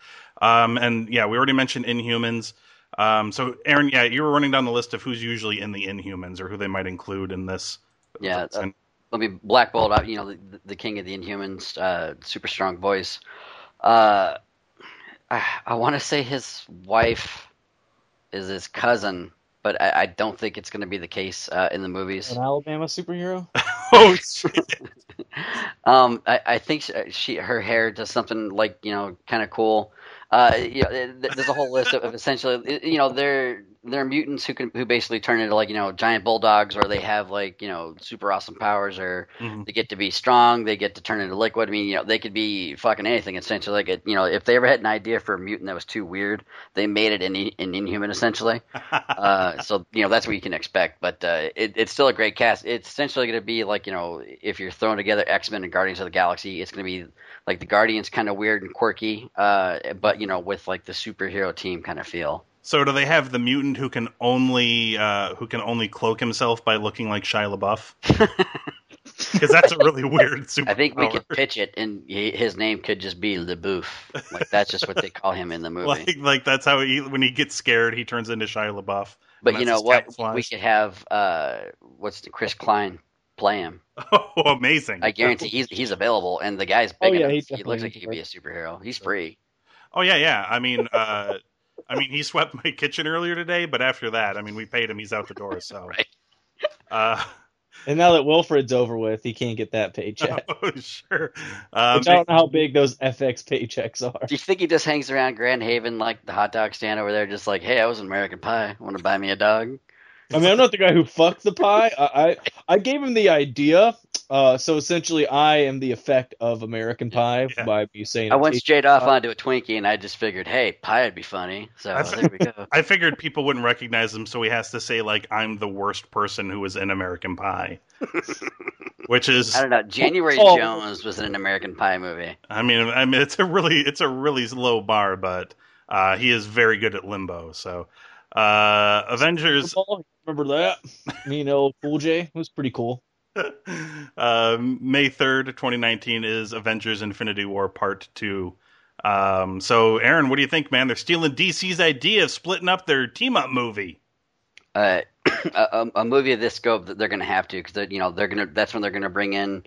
Um, and yeah, we already mentioned Inhumans. Um, so Aaron, yeah, you were running down the list of who's usually in the Inhumans or who they might include in this. Yeah, uh, let me Black Bolt. You know, the, the king of the Inhumans, uh, super strong voice. Uh, I, I want to say his wife is his cousin, but I, I don't think it's going to be the case uh, in the movies. An Alabama superhero? <laughs> oh, shit. <laughs> Um, I, I think she, she her hair does something like you know kind of cool. Uh, you know, there's a whole list of, of essentially you know they're they're mutants who can who basically turn into like you know giant bulldogs or they have like you know super awesome powers or Mhm. they get to be strong they get to turn into liquid. I mean you know they could be fucking anything essentially. Like it, you know if they ever had an idea for a mutant that was too weird, they made it in in Inhuman essentially. <laughs> Uh, so you know that's what you can expect. But uh, it, it's still a great cast. It's essentially going to be like you know if you're throwing together X Men and Guardians of the Galaxy, it's going to be like the Guardians kind of weird and quirky, uh, but you know with like the superhero team kind of feel. So do they have the mutant who can only uh, who can only cloak himself by looking like Shia LaBeouf? <laughs> Because that's a really weird super. <laughs> I think we could pitch it, and he, his name could just be LeBouf. Like that's just what they call him in the <laughs> movie. like like that's how he when he gets scared he turns into Shia LaBeouf. but you know what? We could have uh, what's the Chris Klein play him. <laughs> Oh, amazing! I guarantee he's he's available, and the guy's big Oh, yeah, enough. he He, looks like he could be a superhero. He's free. Oh yeah, yeah. I mean, uh, I mean, he swept my kitchen earlier today, but after that, I mean, we paid him. He's out the door. <laughs> So, Right. uh, And now that Wilfred's over with, he can't get that paycheck. <laughs> oh, sure. Um, Which I don't know how big those FX paychecks are. Do you think he just hangs around Grand Haven like the hot dog stand over there, just like, hey, I was in American Pie. Want to buy me a dog? I mean, I'm not the guy who fucked the pie. I I, I gave him the idea. Uh, so essentially, I am the effect of American Pie Yeah. by me saying. I went it. straight off onto a Twinkie, and I just figured, hey, pie would be funny. So That's- there we go. <laughs> I figured people wouldn't recognize him, so he has to say like, "I'm the worst person who was in American Pie," <laughs> which is, I don't know. January Oh. Jones was in an American Pie movie. I mean, I mean, it's a really, it's a really low bar, but uh, he is very good at limbo. So, uh, Avengers. Remember that? <laughs> Me and old Cool J it was pretty cool. uh, <laughs> May 3rd, 2019 is Avengers Infinity War Part 2. Um, so, Aaron, what do you think, man? They're stealing DC's idea of splitting up their team up movie. Uh, <coughs> a, a- a movie of this scope that they're going to have to, because you know they're going to. That's when they're going to bring in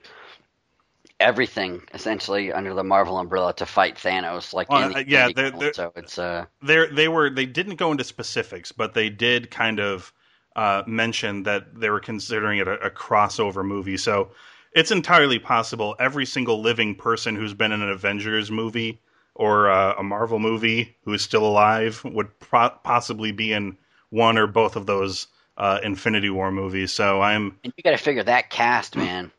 everything essentially under the Marvel umbrella to fight Thanos. Like, Well, in the uh, yeah, Infinity they're- they're- so it's uh, They're, they were they didn't go into specifics, but they did kind of uh, mention that they were considering it a, a crossover movie. So it's entirely possible every single living person who's been in an Avengers movie or uh, a Marvel movie who is still alive would pro- possibly be in one or both of those uh, Infinity War movies. So I'm and you got to figure that cast, man,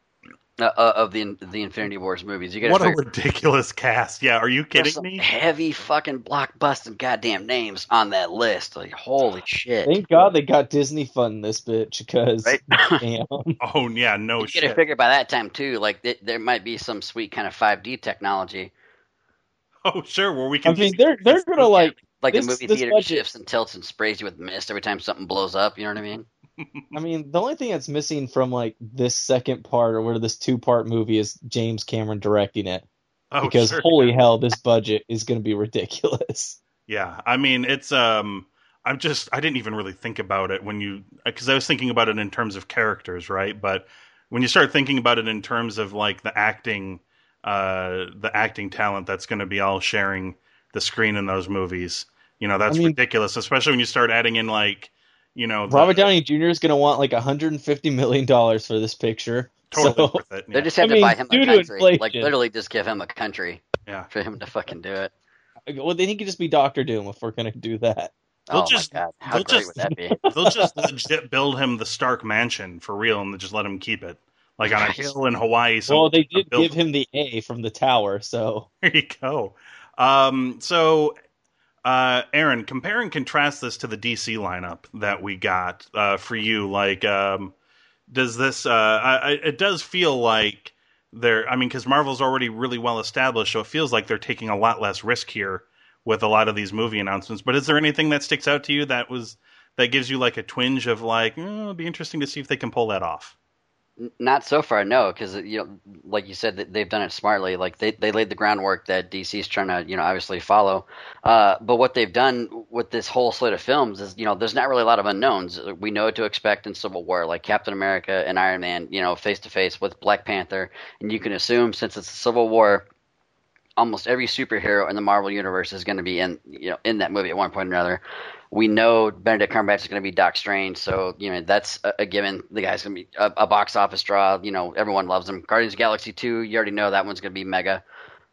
uh, uh, of the the Infinity Wars movies. You got to what a ridiculous cast. Yeah, are you kidding some me? heavy fucking blockbusting goddamn names on that list. Like holy shit! Thank God they got Disney funding this bitch because Right? <laughs> damn. <laughs> Oh yeah, no you got to shit. figure by that time too. Like th- there might be some sweet kind of 5D technology. Oh sure, where we can. I can. mean, they're they're gonna like. Like This- the movie theater budget- shifts and tilts and sprays you with mist every time something blows up. You know what I mean? I mean, the only thing that's missing from like this second part or where this two part movie is James Cameron directing it oh, because sure. holy hell, this budget is going to be ridiculous. Yeah, I mean it's um I'm just I didn't even really think about it when you because I was thinking about it in terms of characters, right? But when you start thinking about it in terms of like the acting uh the acting talent that's going to be all sharing the screen in those movies, you know, that's I mean- ridiculous, especially when you start adding in like, you know, the- Robert Downey Jr. is going to want like 150 million dollars for this picture. totally So, worth it. They just have I to mean, buy him a due to country. Like literally, just give him a country Yeah. for him to fucking do it. well, then he could just be Doctor Doom if we're going to do that. They'll oh just- my god, how they'll great just- would that be? <laughs> They'll just legit build him the Stark mansion for real and just let him keep it. Like on a hill in Hawaii. So well, they did give him the A from the tower, so There you go. Um, so, uh, Aaron, compare and contrast this to the DC lineup that we got uh, for you. Like, um, does this? Uh, I, it does feel like they're. I mean, because Marvel's already really well established, so it feels like they're taking a lot less risk here with a lot of these movie announcements. But is there anything that sticks out to you that was that gives you like a twinge of like, mm, it'll be interesting to see if they can pull that off? Not so far, no, because you know, like you said, they've done it smartly. Like they they laid the groundwork that DC's trying to, you know, obviously follow. Uh, but what they've done with this whole slate of films is, you know, there's not really a lot of unknowns. We know what to expect in Civil War, like Captain America and Iron Man, you know, face to face with Black Panther, and you can assume since it's a Civil War, almost every superhero in the Marvel universe is going to be in, you know, in that movie at one point or another we know Benedict Cumberbatch is going to be Doc Strange, so you know that's a, a given. The guy's going to be a, a, box office draw. You know, everyone loves him. Guardians of Galaxy two, you already know that one's going to be mega.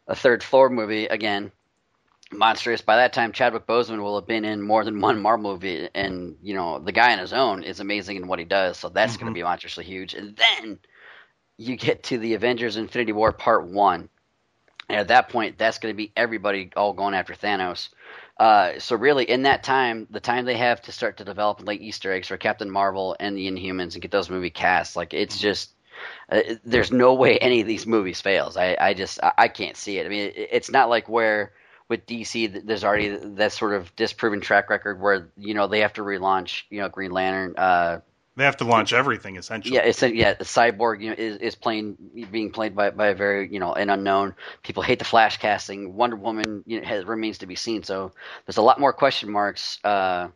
A third Thor movie again, monstrous. By that time, Chadwick Boseman will have been in more than one Marvel movie, and you know the guy on his own is amazing in what he does. So that's mm-hmm. going to be monstrously huge. And then you get to the Avengers: Infinity War Part One, and at that point, that's going to be everybody all going after Thanos uh, so really, in that time, the time they have to start to develop late Easter eggs for Captain Marvel and the Inhumans and get those movie cast, like it's mm-hmm. just uh, there's no way any of these movies fails. I, I just I, I can't see it. I mean, it, it's not like where with DC there's already that sort of disproven track record where you know they have to relaunch you know Green Lantern, uh, they have to launch everything essentially. Yeah, it's yeah. The cyborg, you know, is, is playing being played by, by a very you know an unknown. People hate the Flash casting. Wonder Woman you know, has, remains to be seen. So there's a lot more question marks uh,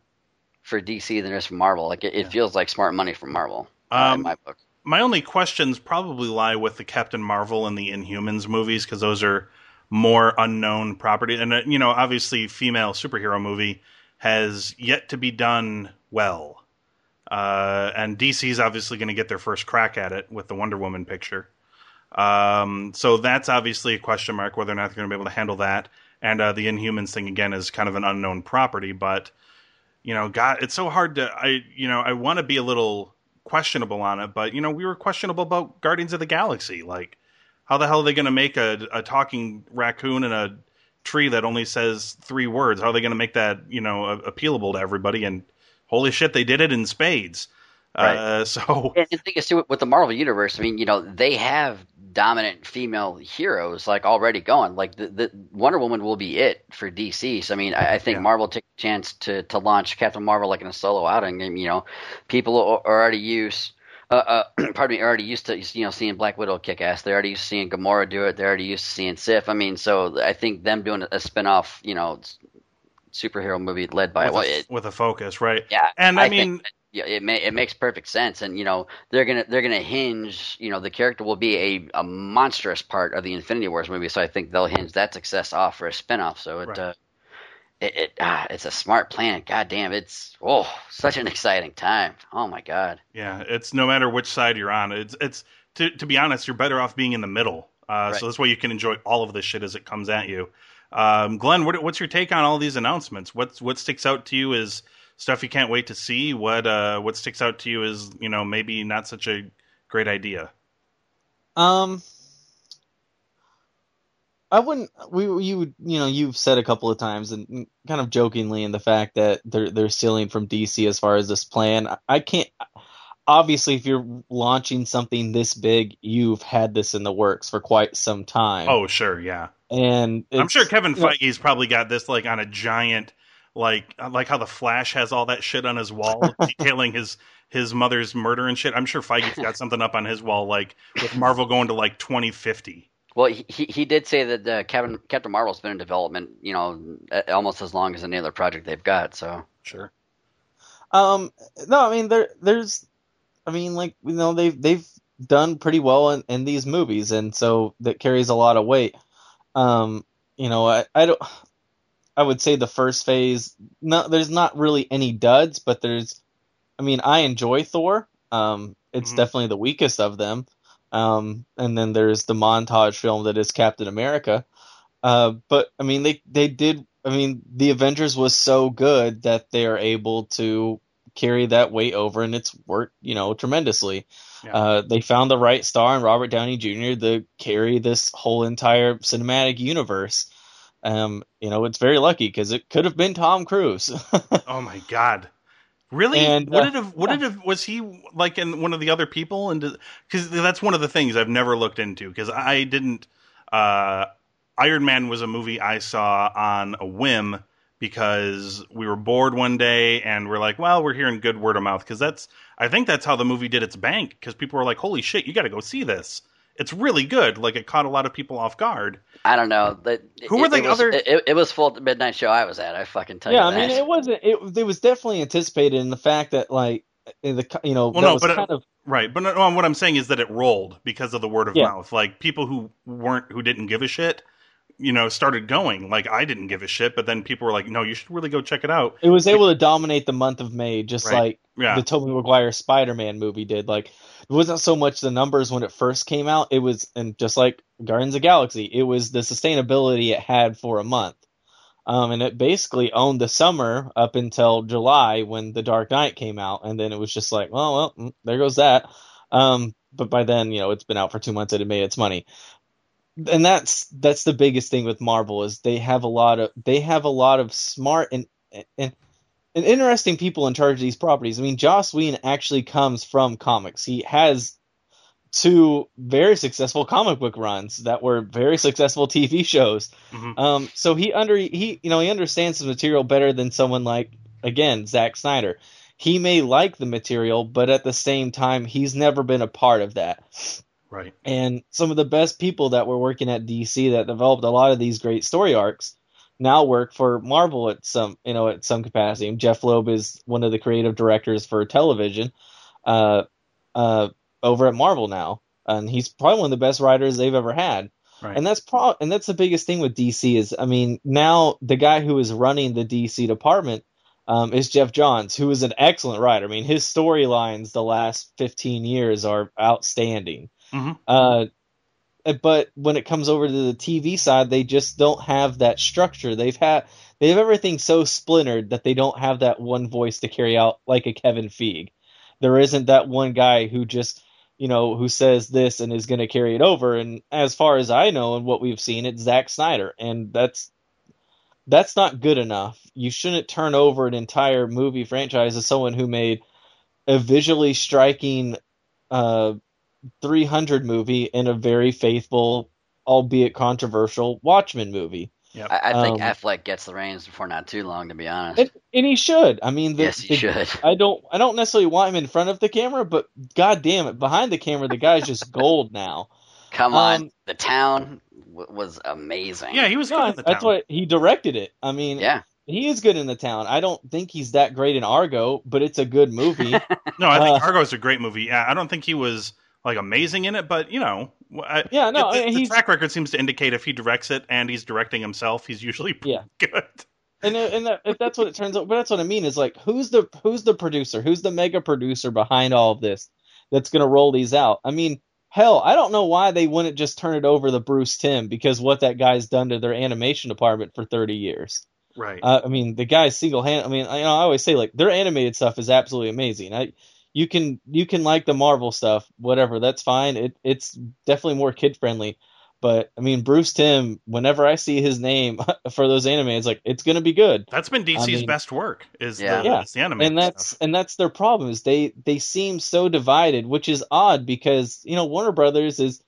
for DC than there is for Marvel. Like it, it yeah. feels like smart money from Marvel um, in my book. My only questions probably lie with the Captain Marvel and the Inhumans movies because those are more unknown property. And uh, you know, obviously, female superhero movie has yet to be done well. Uh, and DC's obviously going to get their first crack at it with the Wonder Woman picture. Um, so that's obviously a question mark whether or not they're going to be able to handle that. And uh, the Inhumans thing again is kind of an unknown property, but you know, God, it's so hard to. I you know, I want to be a little questionable on it, but you know, we were questionable about Guardians of the Galaxy. Like, how the hell are they going to make a, a talking raccoon and a tree that only says three words? How are they going to make that you know appealable to everybody? And holy shit, they did it in spades. Right. Uh, <laughs> so, and the thing is, too, with the Marvel universe, I mean, you know, they have dominant female heroes like already going. Like the, the Wonder Woman will be it for DC. So I mean, I, I think yeah. Marvel took a chance to to launch Captain Marvel like in a solo outing. And, you know, people are already used. Uh, uh, <clears throat> pardon me, already used to you know seeing Black Widow kick ass. They're already used to seeing Gamora do it. They're already used to seeing Sif. I mean, so I think them doing a spin off, you know, superhero movie led by with, well, a, it, with a focus, right? Yeah, and I, I mean, think, yeah, it may, it makes perfect sense, and you know they're gonna they're gonna hinge. You know, the character will be a, a monstrous part of the Infinity Wars movie, so I think they'll hinge that success off for a spinoff. So it. Right. Uh, it, it ah, it's a smart plan. God damn, it's oh such an exciting time. Oh my god. Yeah, it's no matter which side you're on. It's it's to to be honest, you're better off being in the middle. Uh, right. So this way you can enjoy all of this shit as it comes at you. Um, Glenn, what, what's your take on all these announcements? What's what sticks out to you is stuff you can't wait to see. What uh, what sticks out to you is you know maybe not such a great idea. Um, I wouldn't. We you you know you've said a couple of times and kind of jokingly in the fact that they're they're stealing from DC as far as this plan. I can't. Obviously, if you're launching something this big, you've had this in the works for quite some time. Oh, sure, yeah. And I'm sure Kevin Feige's know, probably got this like on a giant like like how the Flash has all that shit on his wall <laughs> detailing his his mother's murder and shit. I'm sure Feige's got something up on his wall like with Marvel going to like 2050. Well, he he did say that uh, Captain Captain Marvel's been in development, you know, almost as long as any other project they've got. So sure. Um, no, I mean there there's, I mean like you know they've they've done pretty well in, in these movies, and so that carries a lot of weight. Um, you know, I, I don't. I would say the first phase. No, there's not really any duds, but there's. I mean, I enjoy Thor. Um, it's mm-hmm. definitely the weakest of them. Um, and then there's the montage film that is Captain America. Uh, but I mean, they they did. I mean, the Avengers was so good that they are able to carry that weight over, and it's worked, you know, tremendously. Yeah. Uh, they found the right star in Robert Downey Jr. to carry this whole entire cinematic universe. Um, you know, it's very lucky because it could have been Tom Cruise. <laughs> oh my God! Really? And, would uh, it have? Would it have? Was he like in one of the other people? And because that's one of the things I've never looked into because I didn't. Uh, Iron Man was a movie I saw on a whim because we were bored one day and we're like, well, we're hearing good word of mouth because that's. I think that's how the movie did its bank because people were like, holy shit, you got to go see this. It's really good. Like it caught a lot of people off guard. I don't know. That Who were it, the it was, other- It, it was full the midnight show I was at. I fucking tell yeah, you I mean, it wasn't. It, it was definitely anticipated in the fact that like in the you know Well, that no, was but it- kind of Right, but no, what I'm saying is that it rolled because of the word of Yeah. mouth. Like people who weren't who didn't give a shit, you know, started going. Like I didn't give a shit, but then people were like, "No, you should really go check it out." it was able to dominate the month of May, just Right. like Yeah, the Tobey Maguire Spider-Man movie did. Like it wasn't so much the numbers when it first came out; it was, and just like Guardians of the Galaxy, it was the sustainability it had for a month. Um, and it basically owned the summer up until July when The Dark Knight came out, and then it was just like, well, well, mm, there goes that. Um, but by then, you know, it's been out for two months and it made its money. And that's that's the biggest thing with Marvel is they have a lot of they have a lot of smart and and and interesting people in charge of these properties. I mean, Joss Whedon actually comes from comics. He has two very successful comic book runs that were very successful TV shows. Mhm. Um, so he under he you know he understands the material better than someone like again Zack Snyder. He may like the material, but at the same time, he's never been a part of that. Right. And some of the best people that were working at DC that developed a lot of these great story arcs now work for Marvel at some you know at some capacity. And Jeph Loeb is one of the creative directors for television uh, uh, over at Marvel now, and he's probably one of the best writers they've ever had. Right. And that's pro- and that's the biggest thing with DC is I mean now the guy who is running the DC department um, is Geoff Johns, who is an excellent writer. I mean his storylines the last 15 years are outstanding. Mhm. Uh, but when it comes over to the TV side, they just don't have that structure. They've had they have everything so splintered that they don't have that one voice to carry out like a Kevin Feige. There isn't that one guy who just you know who says this and is going to carry it over. And as far as I know and what we've seen, it's Zack Snyder, and that's that's not good enough. You shouldn't turn over an entire movie franchise to someone who made a visually striking uh, 300 movie and a very faithful, albeit controversial, Watchmen movie. I, I think um, Affleck gets the reins before not too long, to be honest. And, and he should. I mean, the, yes, he the- should. <laughs> I don't. I don't necessarily want him in front of the camera, but god damn it, behind the camera, the guy's just <laughs> gold now. Come on, um, the town w- was amazing. Yeah, he was good No, in the that's town. what he directed it. I mean, yeah. he is good in the town. I don't think he's that great in Argo, but it's a good movie. <laughs> No, I think Uh, Argo's a great movie. Yeah, I don't think he was like amazing in it, but you know, I, Yeah, no, the, the track record seems to indicate if he directs it and he's directing himself, he's usually Yeah. good. and and that, if that's what it turns out, but that's what I mean is like who's the who's the producer, who's the mega producer behind all of this that's going to roll these out? I mean, hell, I don't know why they wouldn't just turn it over to Bruce Timm because what that guy's done to their animation department for thirty years. Right. Uh, I mean, the guy's single hand. I mean, I, you know, I always say like their animated stuff is absolutely amazing. I you can you can like the Marvel stuff, whatever, that's fine. It it's definitely more kid friendly. But I mean, Bruce Timm. Whenever I see his name <laughs> for those anime, it's like it's gonna be good. That's been DC's I mean- best work. Is Yeah. the, Yeah. is the anime and that's stuff. and that's their problem is they they seem so divided, which is odd because you know Warner Brothers is,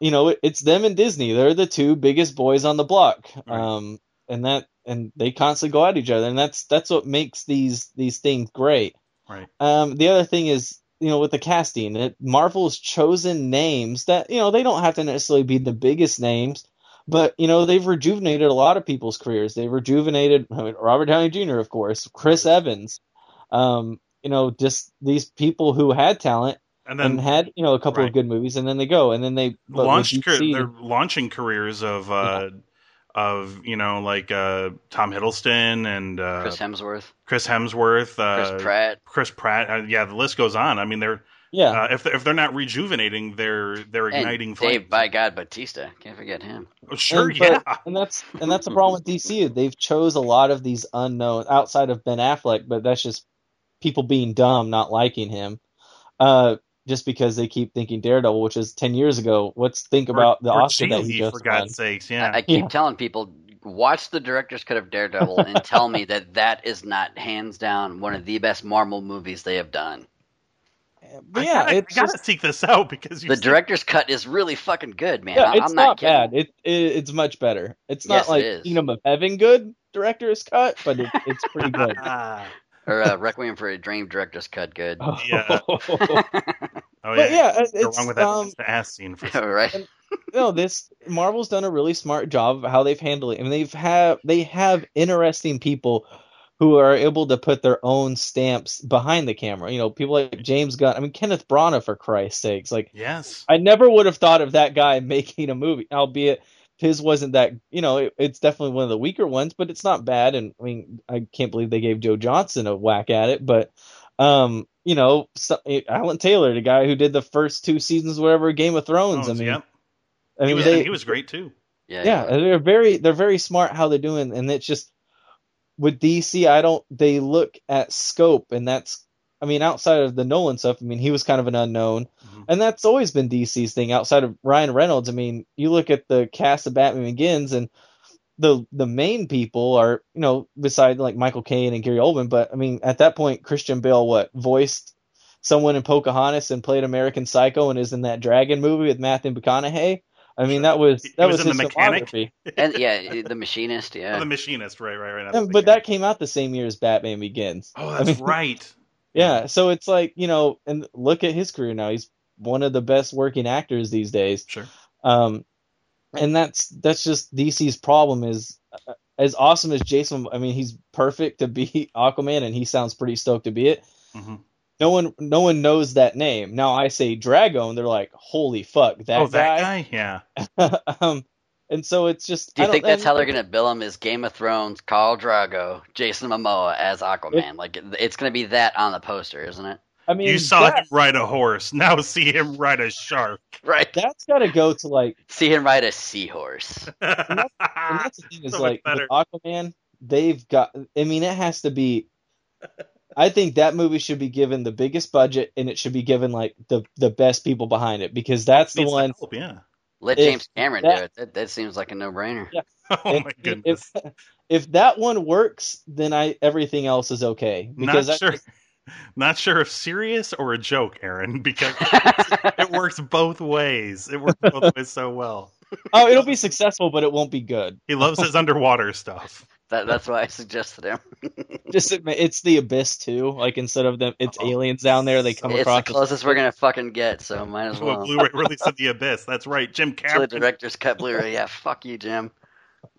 you know, it, it's them and Disney. They're the two biggest boys on the block, Right. um, and that and they constantly go at each other, and that's that's what makes these these things great. Right. Um, the other thing is, you know, with the casting, it, Marvel's chosen names that you know they don't have to necessarily be the biggest names, but you know they've rejuvenated a lot of people's careers. They've rejuvenated I <laughs> mean, Robert Downey Jr. of course, Chris Evans, um, you know, just these people who had talent And and had you know a couple right. of good movies, and then they go, and then they launched DC they're launching careers of uh of you know like uh Tom Hiddleston and uh Chris Hemsworth, Chris Hemsworth, uh Chris Pratt. Chris Pratt. Uh, yeah, the list goes on. I mean, they're yeah, uh, if they're, if they're not rejuvenating, they're they're igniting and flames. Dave, by God, Batista. Can't forget him. Oh, sure, and, but- yeah. and that's and that's the problem with DC. They've chose a lot of these unknown outside of Ben Affleck, but that's just people being dumb, not liking him. Uh, just because they keep thinking Daredevil, which is ten years ago. Let's think about the Or Oscar that he just for won. Sakes, yeah. I, I keep Yeah. telling people watch the director's cut of Daredevil and tell me that that is not hands down one of the best Marvel movies they have done. But I yeah, gotta, it's I gotta just, seek this out because you The said- director's cut is really fucking good, man. yeah, I- it's I'm not, not, kidding. bad. It, it it's much better. It's not Yes, like is. Kingdom of Heaven good director's cut, but it, it's pretty good. <laughs> Or uh, Requiem for a Dream director's cut, good. Yeah. <laughs> Oh But yeah, it- Go it's wrong with that um, the ass scene for <laughs> right? <laughs> no, this Marvel's done a really smart job of how they've handled it. I mean, they've have they have interesting people who are able to put their own stamps behind the camera. You know, people like James Gunn. I mean, Kenneth Branagh, for Christ's sakes. Like, yes. I never would have thought of that guy making a movie, albeit his wasn't that. You know, it, it's definitely one of the weaker ones, but it's not bad. And I mean, I can't believe they gave Joe Johnston a whack at it, but. Um, you know, so, Alan Taylor, the guy who did the first two seasons, whatever, Game of Thrones. I mean, yep. I he, was, they, he was great too. Yeah, yeah, yeah. they're very they're very smart how they're doing, and it's just with DC. I don't they look at scope, and that's I mean outside of the Nolan stuff. I mean he was kind of an unknown, Mhm. and that's always been DC's thing. Outside of Ryan Reynolds, I mean you look at the cast of Batman Begins, and the the main people are you know beside like Michael Caine and Gary Oldman, but I mean at that point Christian Bale what voiced someone in Pocahontas and played American Psycho and is in that Dragon movie with Matthew McConaughey. I mean that was He- he that was was, in his The Mechanic? filmography. and yeah, the machinist. Oh, Yeah, the machinist, right, right, right. Yeah, but that came out the same year as Batman Begins. Oh, I that's mean, right. Yeah, so it's like you know, and look at his career now. He's one of the best working actors these days. Sure. Um, and that's that's just DC's problem is uh, as awesome as Jason. I mean, he's perfect to be <laughs> Aquaman, and he sounds pretty stoked to be it. Mhm. No one, no one knows that name. Now I say Dragon, they're like, "Holy fuck, that oh, that guy!" guy. Yeah. <laughs> um, and so it's just. Do you I think don't- that's how they're gonna bill him? Is Game of Thrones, Khal Drogo, Jason Momoa as Aquaman? like it's gonna be that on the poster, isn't it? I mean, You saw that, him ride a horse. <laughs> Now see him ride a shark. <laughs> Right. that's got to go to like See him ride a seahorse. <laughs> and that's the thing is So like with. Aquaman, they've got. I mean, it has to be. I think that movie should be given the biggest budget, and it should be given like the the best people behind it because that's the Needs one. help, yeah. Let If James Cameron that- do it. That, that seems like a no-brainer. Yeah. <laughs> Oh if- my goodness. If if that one works, then I everything else is okay because Not I- sure. <laughs> Not sure if serious or a joke, Aaron, because <laughs> it works both ways. It works both ways so well. oh, it'll be successful, but it won't be good. He loves his underwater stuff. That, that's why I suggested him. <laughs> Just admit, it's the abyss too. Like instead of them, it's Oh. aliens down there. They come it's the across. this- closest we're gonna fucking get, so might as well. Blu-ray release of The Abyss. That's right, Jim To the director's cut Blu-ray. <laughs> Yeah, fuck you, Jim.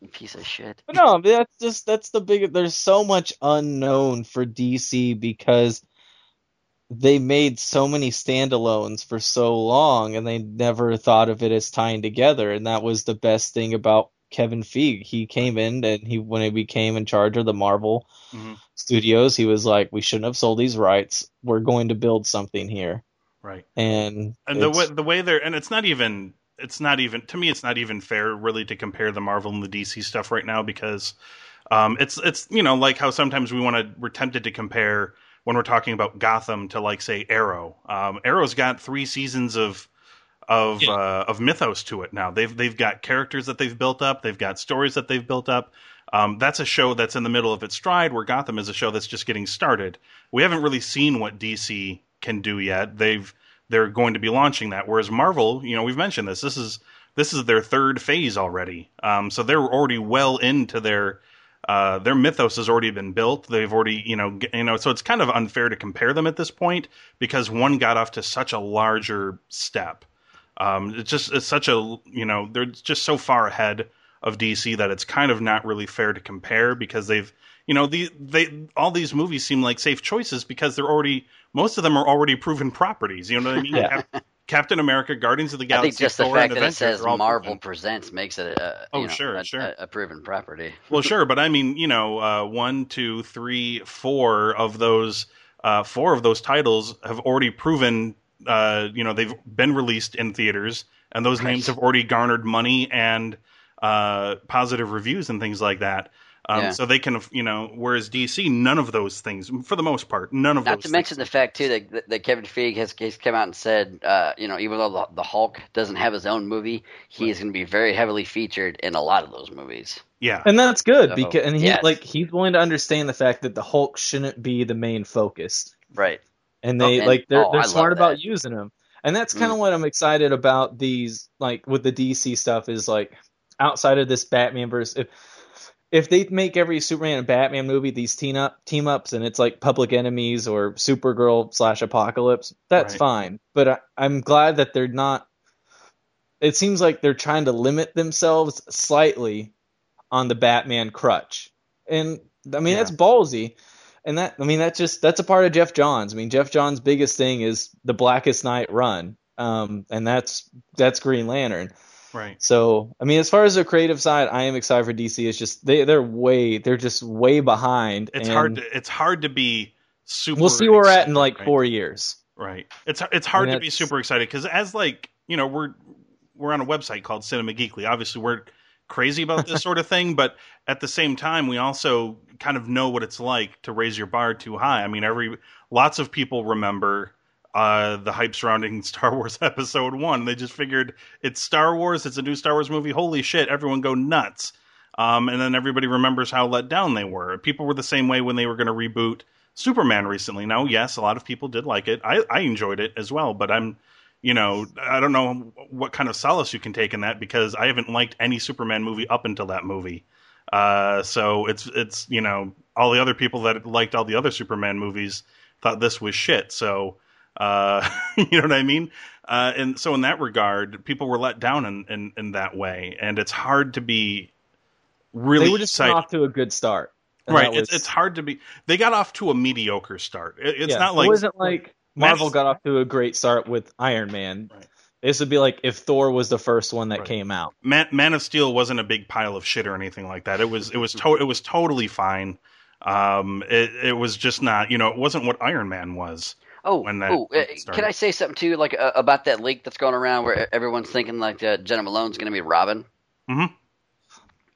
You piece of shit. But no, that's just that's the big. There's so much unknown for DC because they made so many standalones for so long, and they never thought of it as tying together. And that was the best thing about Kevin Feige. He came in and he when he became in charge of the Marvel Mhm. Studios, he was like, "We shouldn't have sold these rights. We're going to build something here." Right. And and the way the way they're and it's not even it's not even to me it's not even fair really to compare the Marvel and the DC stuff right now because um, it's it's you know like how sometimes we want to we're tempted to compare when we're talking about Gotham to like say Arrow. Um, Arrow's got three seasons of of Yeah. uh, of mythos to it now. They've they've got characters that they've built up. They've got stories that they've built up. Um, that's a show that's in the middle of its stride, where Gotham is a show that's just getting started. We haven't really seen what DC can do yet. They've they're going to be launching that, whereas Marvel, you know, we've mentioned this. This is this is their third phase already. Um, so they're already well into their uh, their mythos has already been built. They've already, you know, you know, so it's kind of unfair to compare them at this point because one got off to such a larger step. Um, it's just it's such a you know they're just so far ahead of DC that it's kind of not really fair to compare because they've you know the they all these movies seem like safe choices because they're already most of them are already proven properties. You know what I mean? <laughs> Yeah. Cap- Captain America, Guardians of the I Galaxy, think just the Thor, fact and that it says Marvel proven. Presents makes it a, Oh, you know, sure, a, sure. a, a proven property. Well, sure, but I mean, you know, uh, one, two, three, four of those, uh, four of those titles have already proven, uh, you know, they've been released in theaters, and those Right. names have already garnered money and uh, positive reviews and things like that. Um, Yeah. So they can, you know, whereas DC, none of those things, for the most part, none of Not those. Not to mention the fact too that, that, that Kevin Feige has, has come out and said, uh, you know, even though the, the Hulk doesn't have his own movie, he is going to be very heavily featured in a lot of those movies. yeah, and that's good So, because and he yes. like he's willing to understand the fact that the Hulk shouldn't be the main focus. Right. And they Oh, and- like they're oh, they're smart about using them and that's kind of Mm. what i'm excited about these like with the dc stuff is like outside of this batman verse if if they make every superman and batman movie these team up team ups and it's like public enemies or supergirl slash apocalypse that's Right. fine but I, i'm glad that they're not it seems like they're trying to limit themselves slightly on the batman crutch and i mean Yeah. that's ballsy and that I mean that's just that's a part of Geoff Johns. I mean Geoff Johns' biggest thing is the Blackest Night run, um, and that's that's Green Lantern. right. So I mean, as far as the creative side, I am excited for DC. It's just they they're way they're just way behind. It's hard. To, it's hard to be super. We'll see where we're at in like right? four years. Right. It's it's hard I mean, to be super excited because as like you know we're we're on a website called Cinema Geekly. Obviously, we're crazy about this sort of thing, but at the same time, we also kind of know what it's like to raise your bar too high. I mean, every lots of people remember uh, the hype surrounding <laughs> Star Wars Episode One. They just figured it's Star Wars. It's a new Star Wars movie. Holy shit! Everyone go nuts. Um, and then everybody remembers how let down they were. People were the same way when they were going to reboot Superman recently. Now, yes, a lot of people did like it. I, I enjoyed it as well, but I'm, you know, I don't know what kind of solace you can take in that because I haven't liked any Superman movie up until that movie. Uh, so it's it's you know all the other people that liked all the other Superman movies thought this was shit. So uh, <laughs> you know what I mean? Uh, and so in that regard, people were let down in, in, in that way, and it's hard to be really they were just excited. off to a good start. Right. that It's it's hard to be. They got off to a mediocre start. It, it's yeah, not like it wasn't like Marvel Man's- got off to a great start with Iron Man. Right. This would be like if Thor was the first one that Right. came out. Man, Man of Steel wasn't a big pile of shit or anything like that. It was it was to, it was totally fine. Um, it it was just not you know it wasn't what Iron Man was. Oh, when that oh, uh, started. can I say something too, like uh, about that leak that's going around where everyone's thinking like uh, Jena Malone's going to be Robin? Mhm.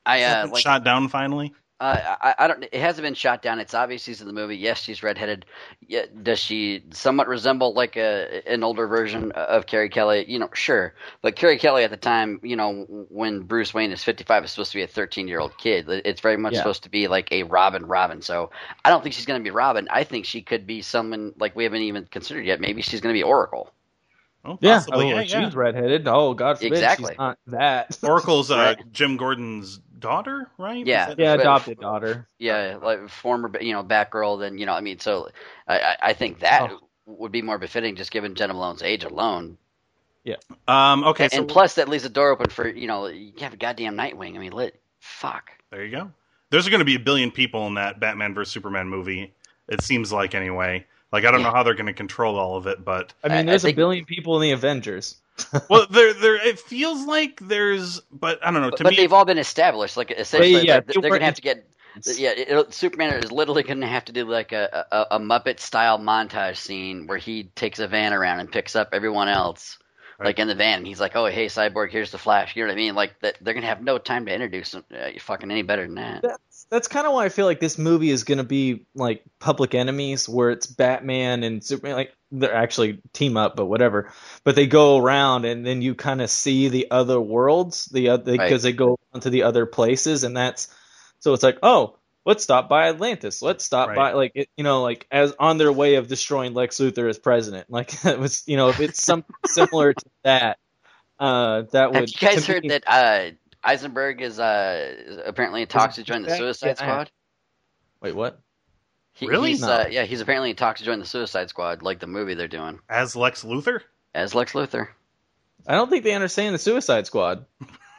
I uh, like Shot down finally. Uh, I, I don't. It hasn't been shot down. It's obvious she's in the movie. Yes, she's redheaded. Yeah, does she somewhat resemble like a an older version of Carrie Kelly? You know, sure. But Carrie Kelly at the time, you know, when Bruce Wayne is fifty five, is supposed to be a thirteen year old kid. It's very much Yeah. supposed to be like a Robin, Robin. So I don't think she's going to be Robin. I think she could be someone like we haven't even considered yet. Maybe she's going to be Oracle. Oh, Yeah, possibly. oh, yeah, she's yeah. redheaded. Oh, God forbid Exactly. she's not that. <laughs> Oracle's uh, Right. Jim Gordon's daughter, right? Yeah. That- yeah, But- adopted daughter. Yeah, like former, you know, Batgirl. Then you know, I mean, so I, I, I think that Oh. would be more befitting, just given Jena Malone's age alone. Yeah. Um. Okay. and, So and plus, that leaves the door open for you know you have a goddamn Nightwing. I mean, lit. Fuck. there you go. There's going to be a billion people in that Batman vs Superman movie. It seems like anyway. Like I don't Yeah. know how they're going to control all of it, but I I- I mean, there's think- a billion people in the Avengers. Well, there, there. It feels like there's, but I don't know. But, To but me, they've all been established. Like essentially, yeah, like, they they're gonna have to get. Yeah, it, Superman is literally going to have to do like a, a, a Muppet style montage scene where he takes a van around and picks up everyone else, Right. like in the van. And he's like, "Oh, hey, Cyborg, here's the Flash." You know what I mean? Like that, they're going to have no time to introduce them, uh, fucking any better than that. That's that's kind of why I feel like this movie is going to be like Public Enemies, where it's Batman and Superman. Like they're actually team up, but whatever. But they go around, and then you kind of see the other worlds, the other Right. because they go onto the other places, and that's so it's like, oh, let's stop by Atlantis. Let's stop Right. by like it, you know, like as on their way of destroying Lex Luthor as president. <laughs> Like it was, you know, if it's something similar to that, uh, that would. Have you guys heard me- that uh, Eisenberg is uh, apparently in talks to join the? Suicide Yeah, I have. Squad? Wait, what? He, Really? He's, No. uh, yeah, he's apparently in talks to join the Suicide Squad, like the movie they're doing as Lex Luthor. as Lex Luthor. I don't think they understand the Suicide Squad.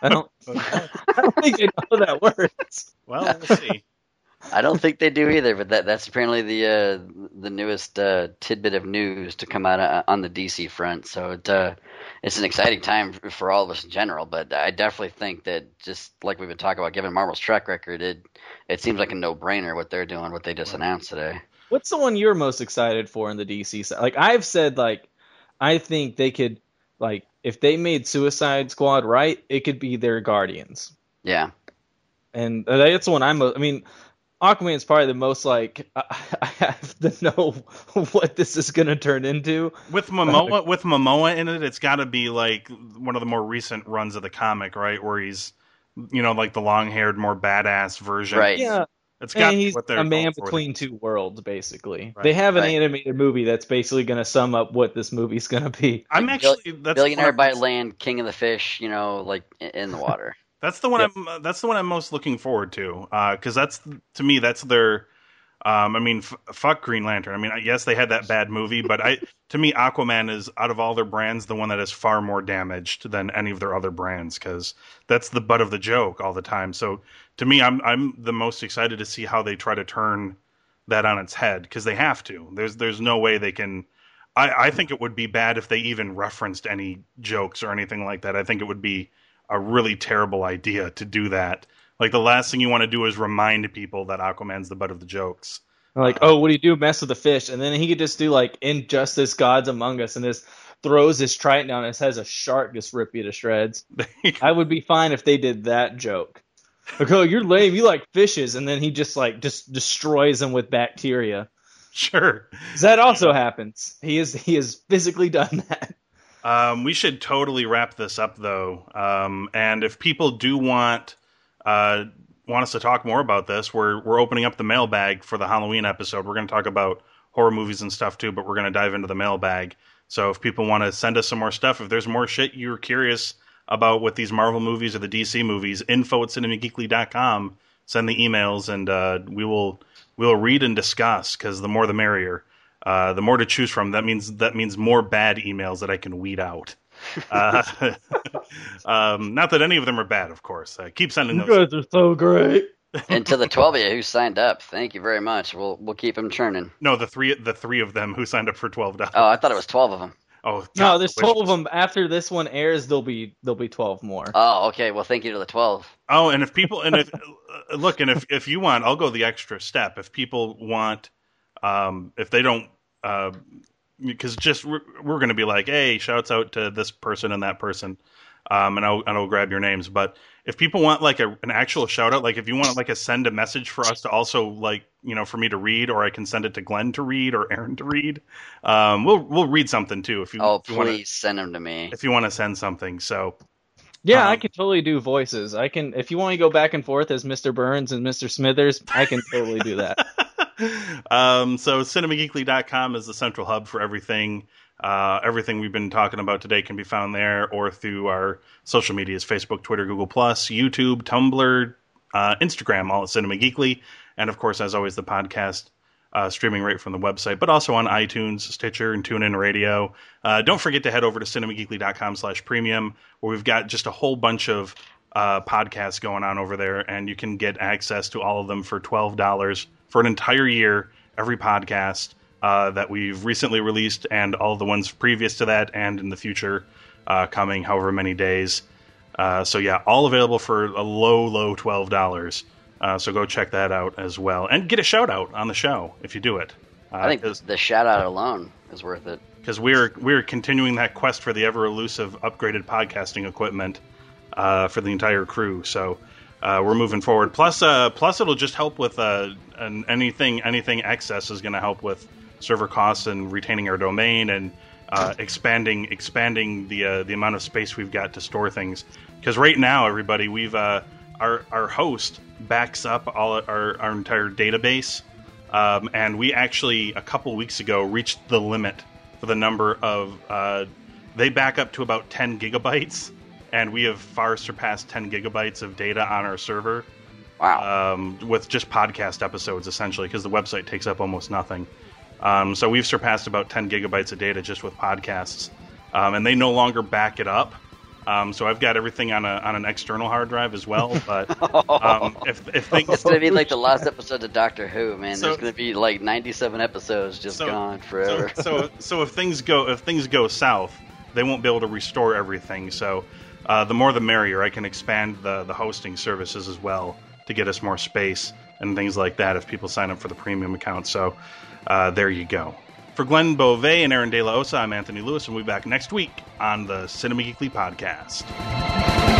I don't. <laughs> <laughs> I don't think they know that words. Well, we'll see. I don't think they do either, but that that's apparently the uh, the newest uh, tidbit of news to come out uh, on the DC front. So it uh, it's an exciting time for, for all of us in general. But I definitely think that just like we've been talking about, given Marvel's track record, it it seems like a no brainer what they're doing, what they just announced today. What's the one you're most excited for in the DC side? Like I've said, like I think they could, like if they made Suicide Squad right, it could be their Guardians. Yeah, and that's the one I'm. I mean, Aquaman is probably the most like <laughs> I, I have to know <laughs> what this is going to turn into. With Momoa, with Momoa in it, it's got to be like one of the more recent runs of the comic, right? Where he's, you know, like the long-haired, more badass version. Right. Yeah, It's got and he's what they're a man going for. between two worlds, basically. Right. They have an Right. animated movie that's basically going to sum up what this movie's going to be. I'm Bill- actually that's Billionaire by land, king of the fish. You know, like in the water. That's the one Yep. I'm. uh, That's the one I'm most looking forward to. Because that's to me that's their. Um, I mean, f- fuck Green Lantern. I mean, yes, they had that bad movie, but I to me, Aquaman is out of all their brands the one that is far more damaged than any of their other brands because that's the butt of the joke all the time. So to me, I'm I'm the most excited to see how they try to turn that on its head because they have to. There's there's no way they can. I, I think it would be bad if they even referenced any jokes or anything like that. I think it would be a really terrible idea to do that. Like the last thing you want to do is remind people that Aquaman's the butt of the jokes. Like, um, oh, what do you do? Mess with the fish, and then he could just do like Injustice: Gods Among Us, and just throws his trident down and has a shark just rip you to shreds. <laughs> I would be fine if they did that joke. Like, oh, you're lame. You like fishes, and then he just like just destroys them with bacteria. Sure, That also happens. He is he has physically done that. Um, we should totally wrap this up though. Um, and if people do want uh, want us to talk more about this, we're we're opening up the mailbag for the Halloween episode. We're going to talk about horror movies and stuff too, but we're going to dive into the mailbag. So if people want to send us some more stuff, if there's more shit you're curious about with these Marvel movies or the DC movies, info at cinemageekly.com. Send the emails and uh, we will we will read and discuss because the more the merrier. Uh, the more to choose from, that means that means more bad emails that I can weed out. Uh, <laughs> um, not that any of them are bad, of course. Uh, keep sending those. You those. guys are so great. and to the twelve of you who signed up, thank you very much. We'll we'll keep them churning. No, the three the three of them who signed up for twelve dollars. Oh, I thought it was twelve of them. Oh, No, there's I wish- twelve of them. After this one airs, there'll be there'll be twelve more. Oh, okay. Well, thank you to the twelve. Oh, and if people and if <laughs> uh, look and if if you want, I'll go the extra step. If people want, um, if they don't, because just we're, we're going to be like, hey, shouts out to this person and that person, um, and I'll and I'll grab your names. But if people want like a, an actual shout out, like if you want like a send a message for us to also like you know for me to read, or I can send it to Glenn to read or Aaron to read, um, we'll we'll read something too if you Oh, if you wanna- please send them to me. if you want to send something. So Yeah, Um, I can totally do voices. I can if you want to go back and forth as Mr. Burns and Mr. Smithers, I can totally do that. <laughs> um, so cinemageekly.com is the central hub for everything. Uh, everything we've been talking about today can be found there or through our social medias Facebook, Twitter, Google, Plus, YouTube, Tumblr, uh, Instagram, all at Cinema Geekly. And of course, as always, the podcast uh, streaming right from the website, but also on iTunes, Stitcher, and TuneIn Radio. Uh, don't forget to head over to cinemageekly.com slash premium, where we've got just a whole bunch of uh, podcasts going on over there, and you can get access to all of them for $12 for an entire year, every podcast uh, that we've recently released, and all the ones previous to that, and in the future uh, coming however many days. Uh, so, yeah, all available for a low, low $12. Uh, so go check that out as well, and get a shout out on the show if you do it. Uh, I think the shout out alone is worth it. because we're we're continuing that quest for the ever elusive upgraded podcasting equipment uh, for the entire crew. So uh, we're moving forward. Plus, uh, plus it'll just help with uh, an, anything anything excess is going to help with server costs and retaining our domain and uh, expanding expanding the the amount of space we've got to store things. Because right now, everybody, we've our our host backs up all our our entire database. Um, and we actually a couple weeks ago reached the limit for the number of uh, they back up to about 10 gigabytes and we have far surpassed 10 gigabytes of data on our server Wow. um, with just podcast episodes essentially because the website takes up almost nothing um, so we've surpassed about 10 gigabytes of data just with podcasts um, and they no longer back it up um, so I've got everything on a on an external hard drive as well. But <laughs> um, if if things it's gonna be like the last episode of Doctor Who, man. So- There's gonna be like 97 episodes just So- gone so, forever. so so if things go if things go south, they won't be able to restore everything. So uh, the more the merrier. I can expand the the hosting services as well to get us more space and things like that if people sign up for the premium account. So uh, there you go. For Glenn Beauvais and Aaron De La Osa, I'm Anthony Lewis, and we'll be back next week on the Cinema Geekly podcast.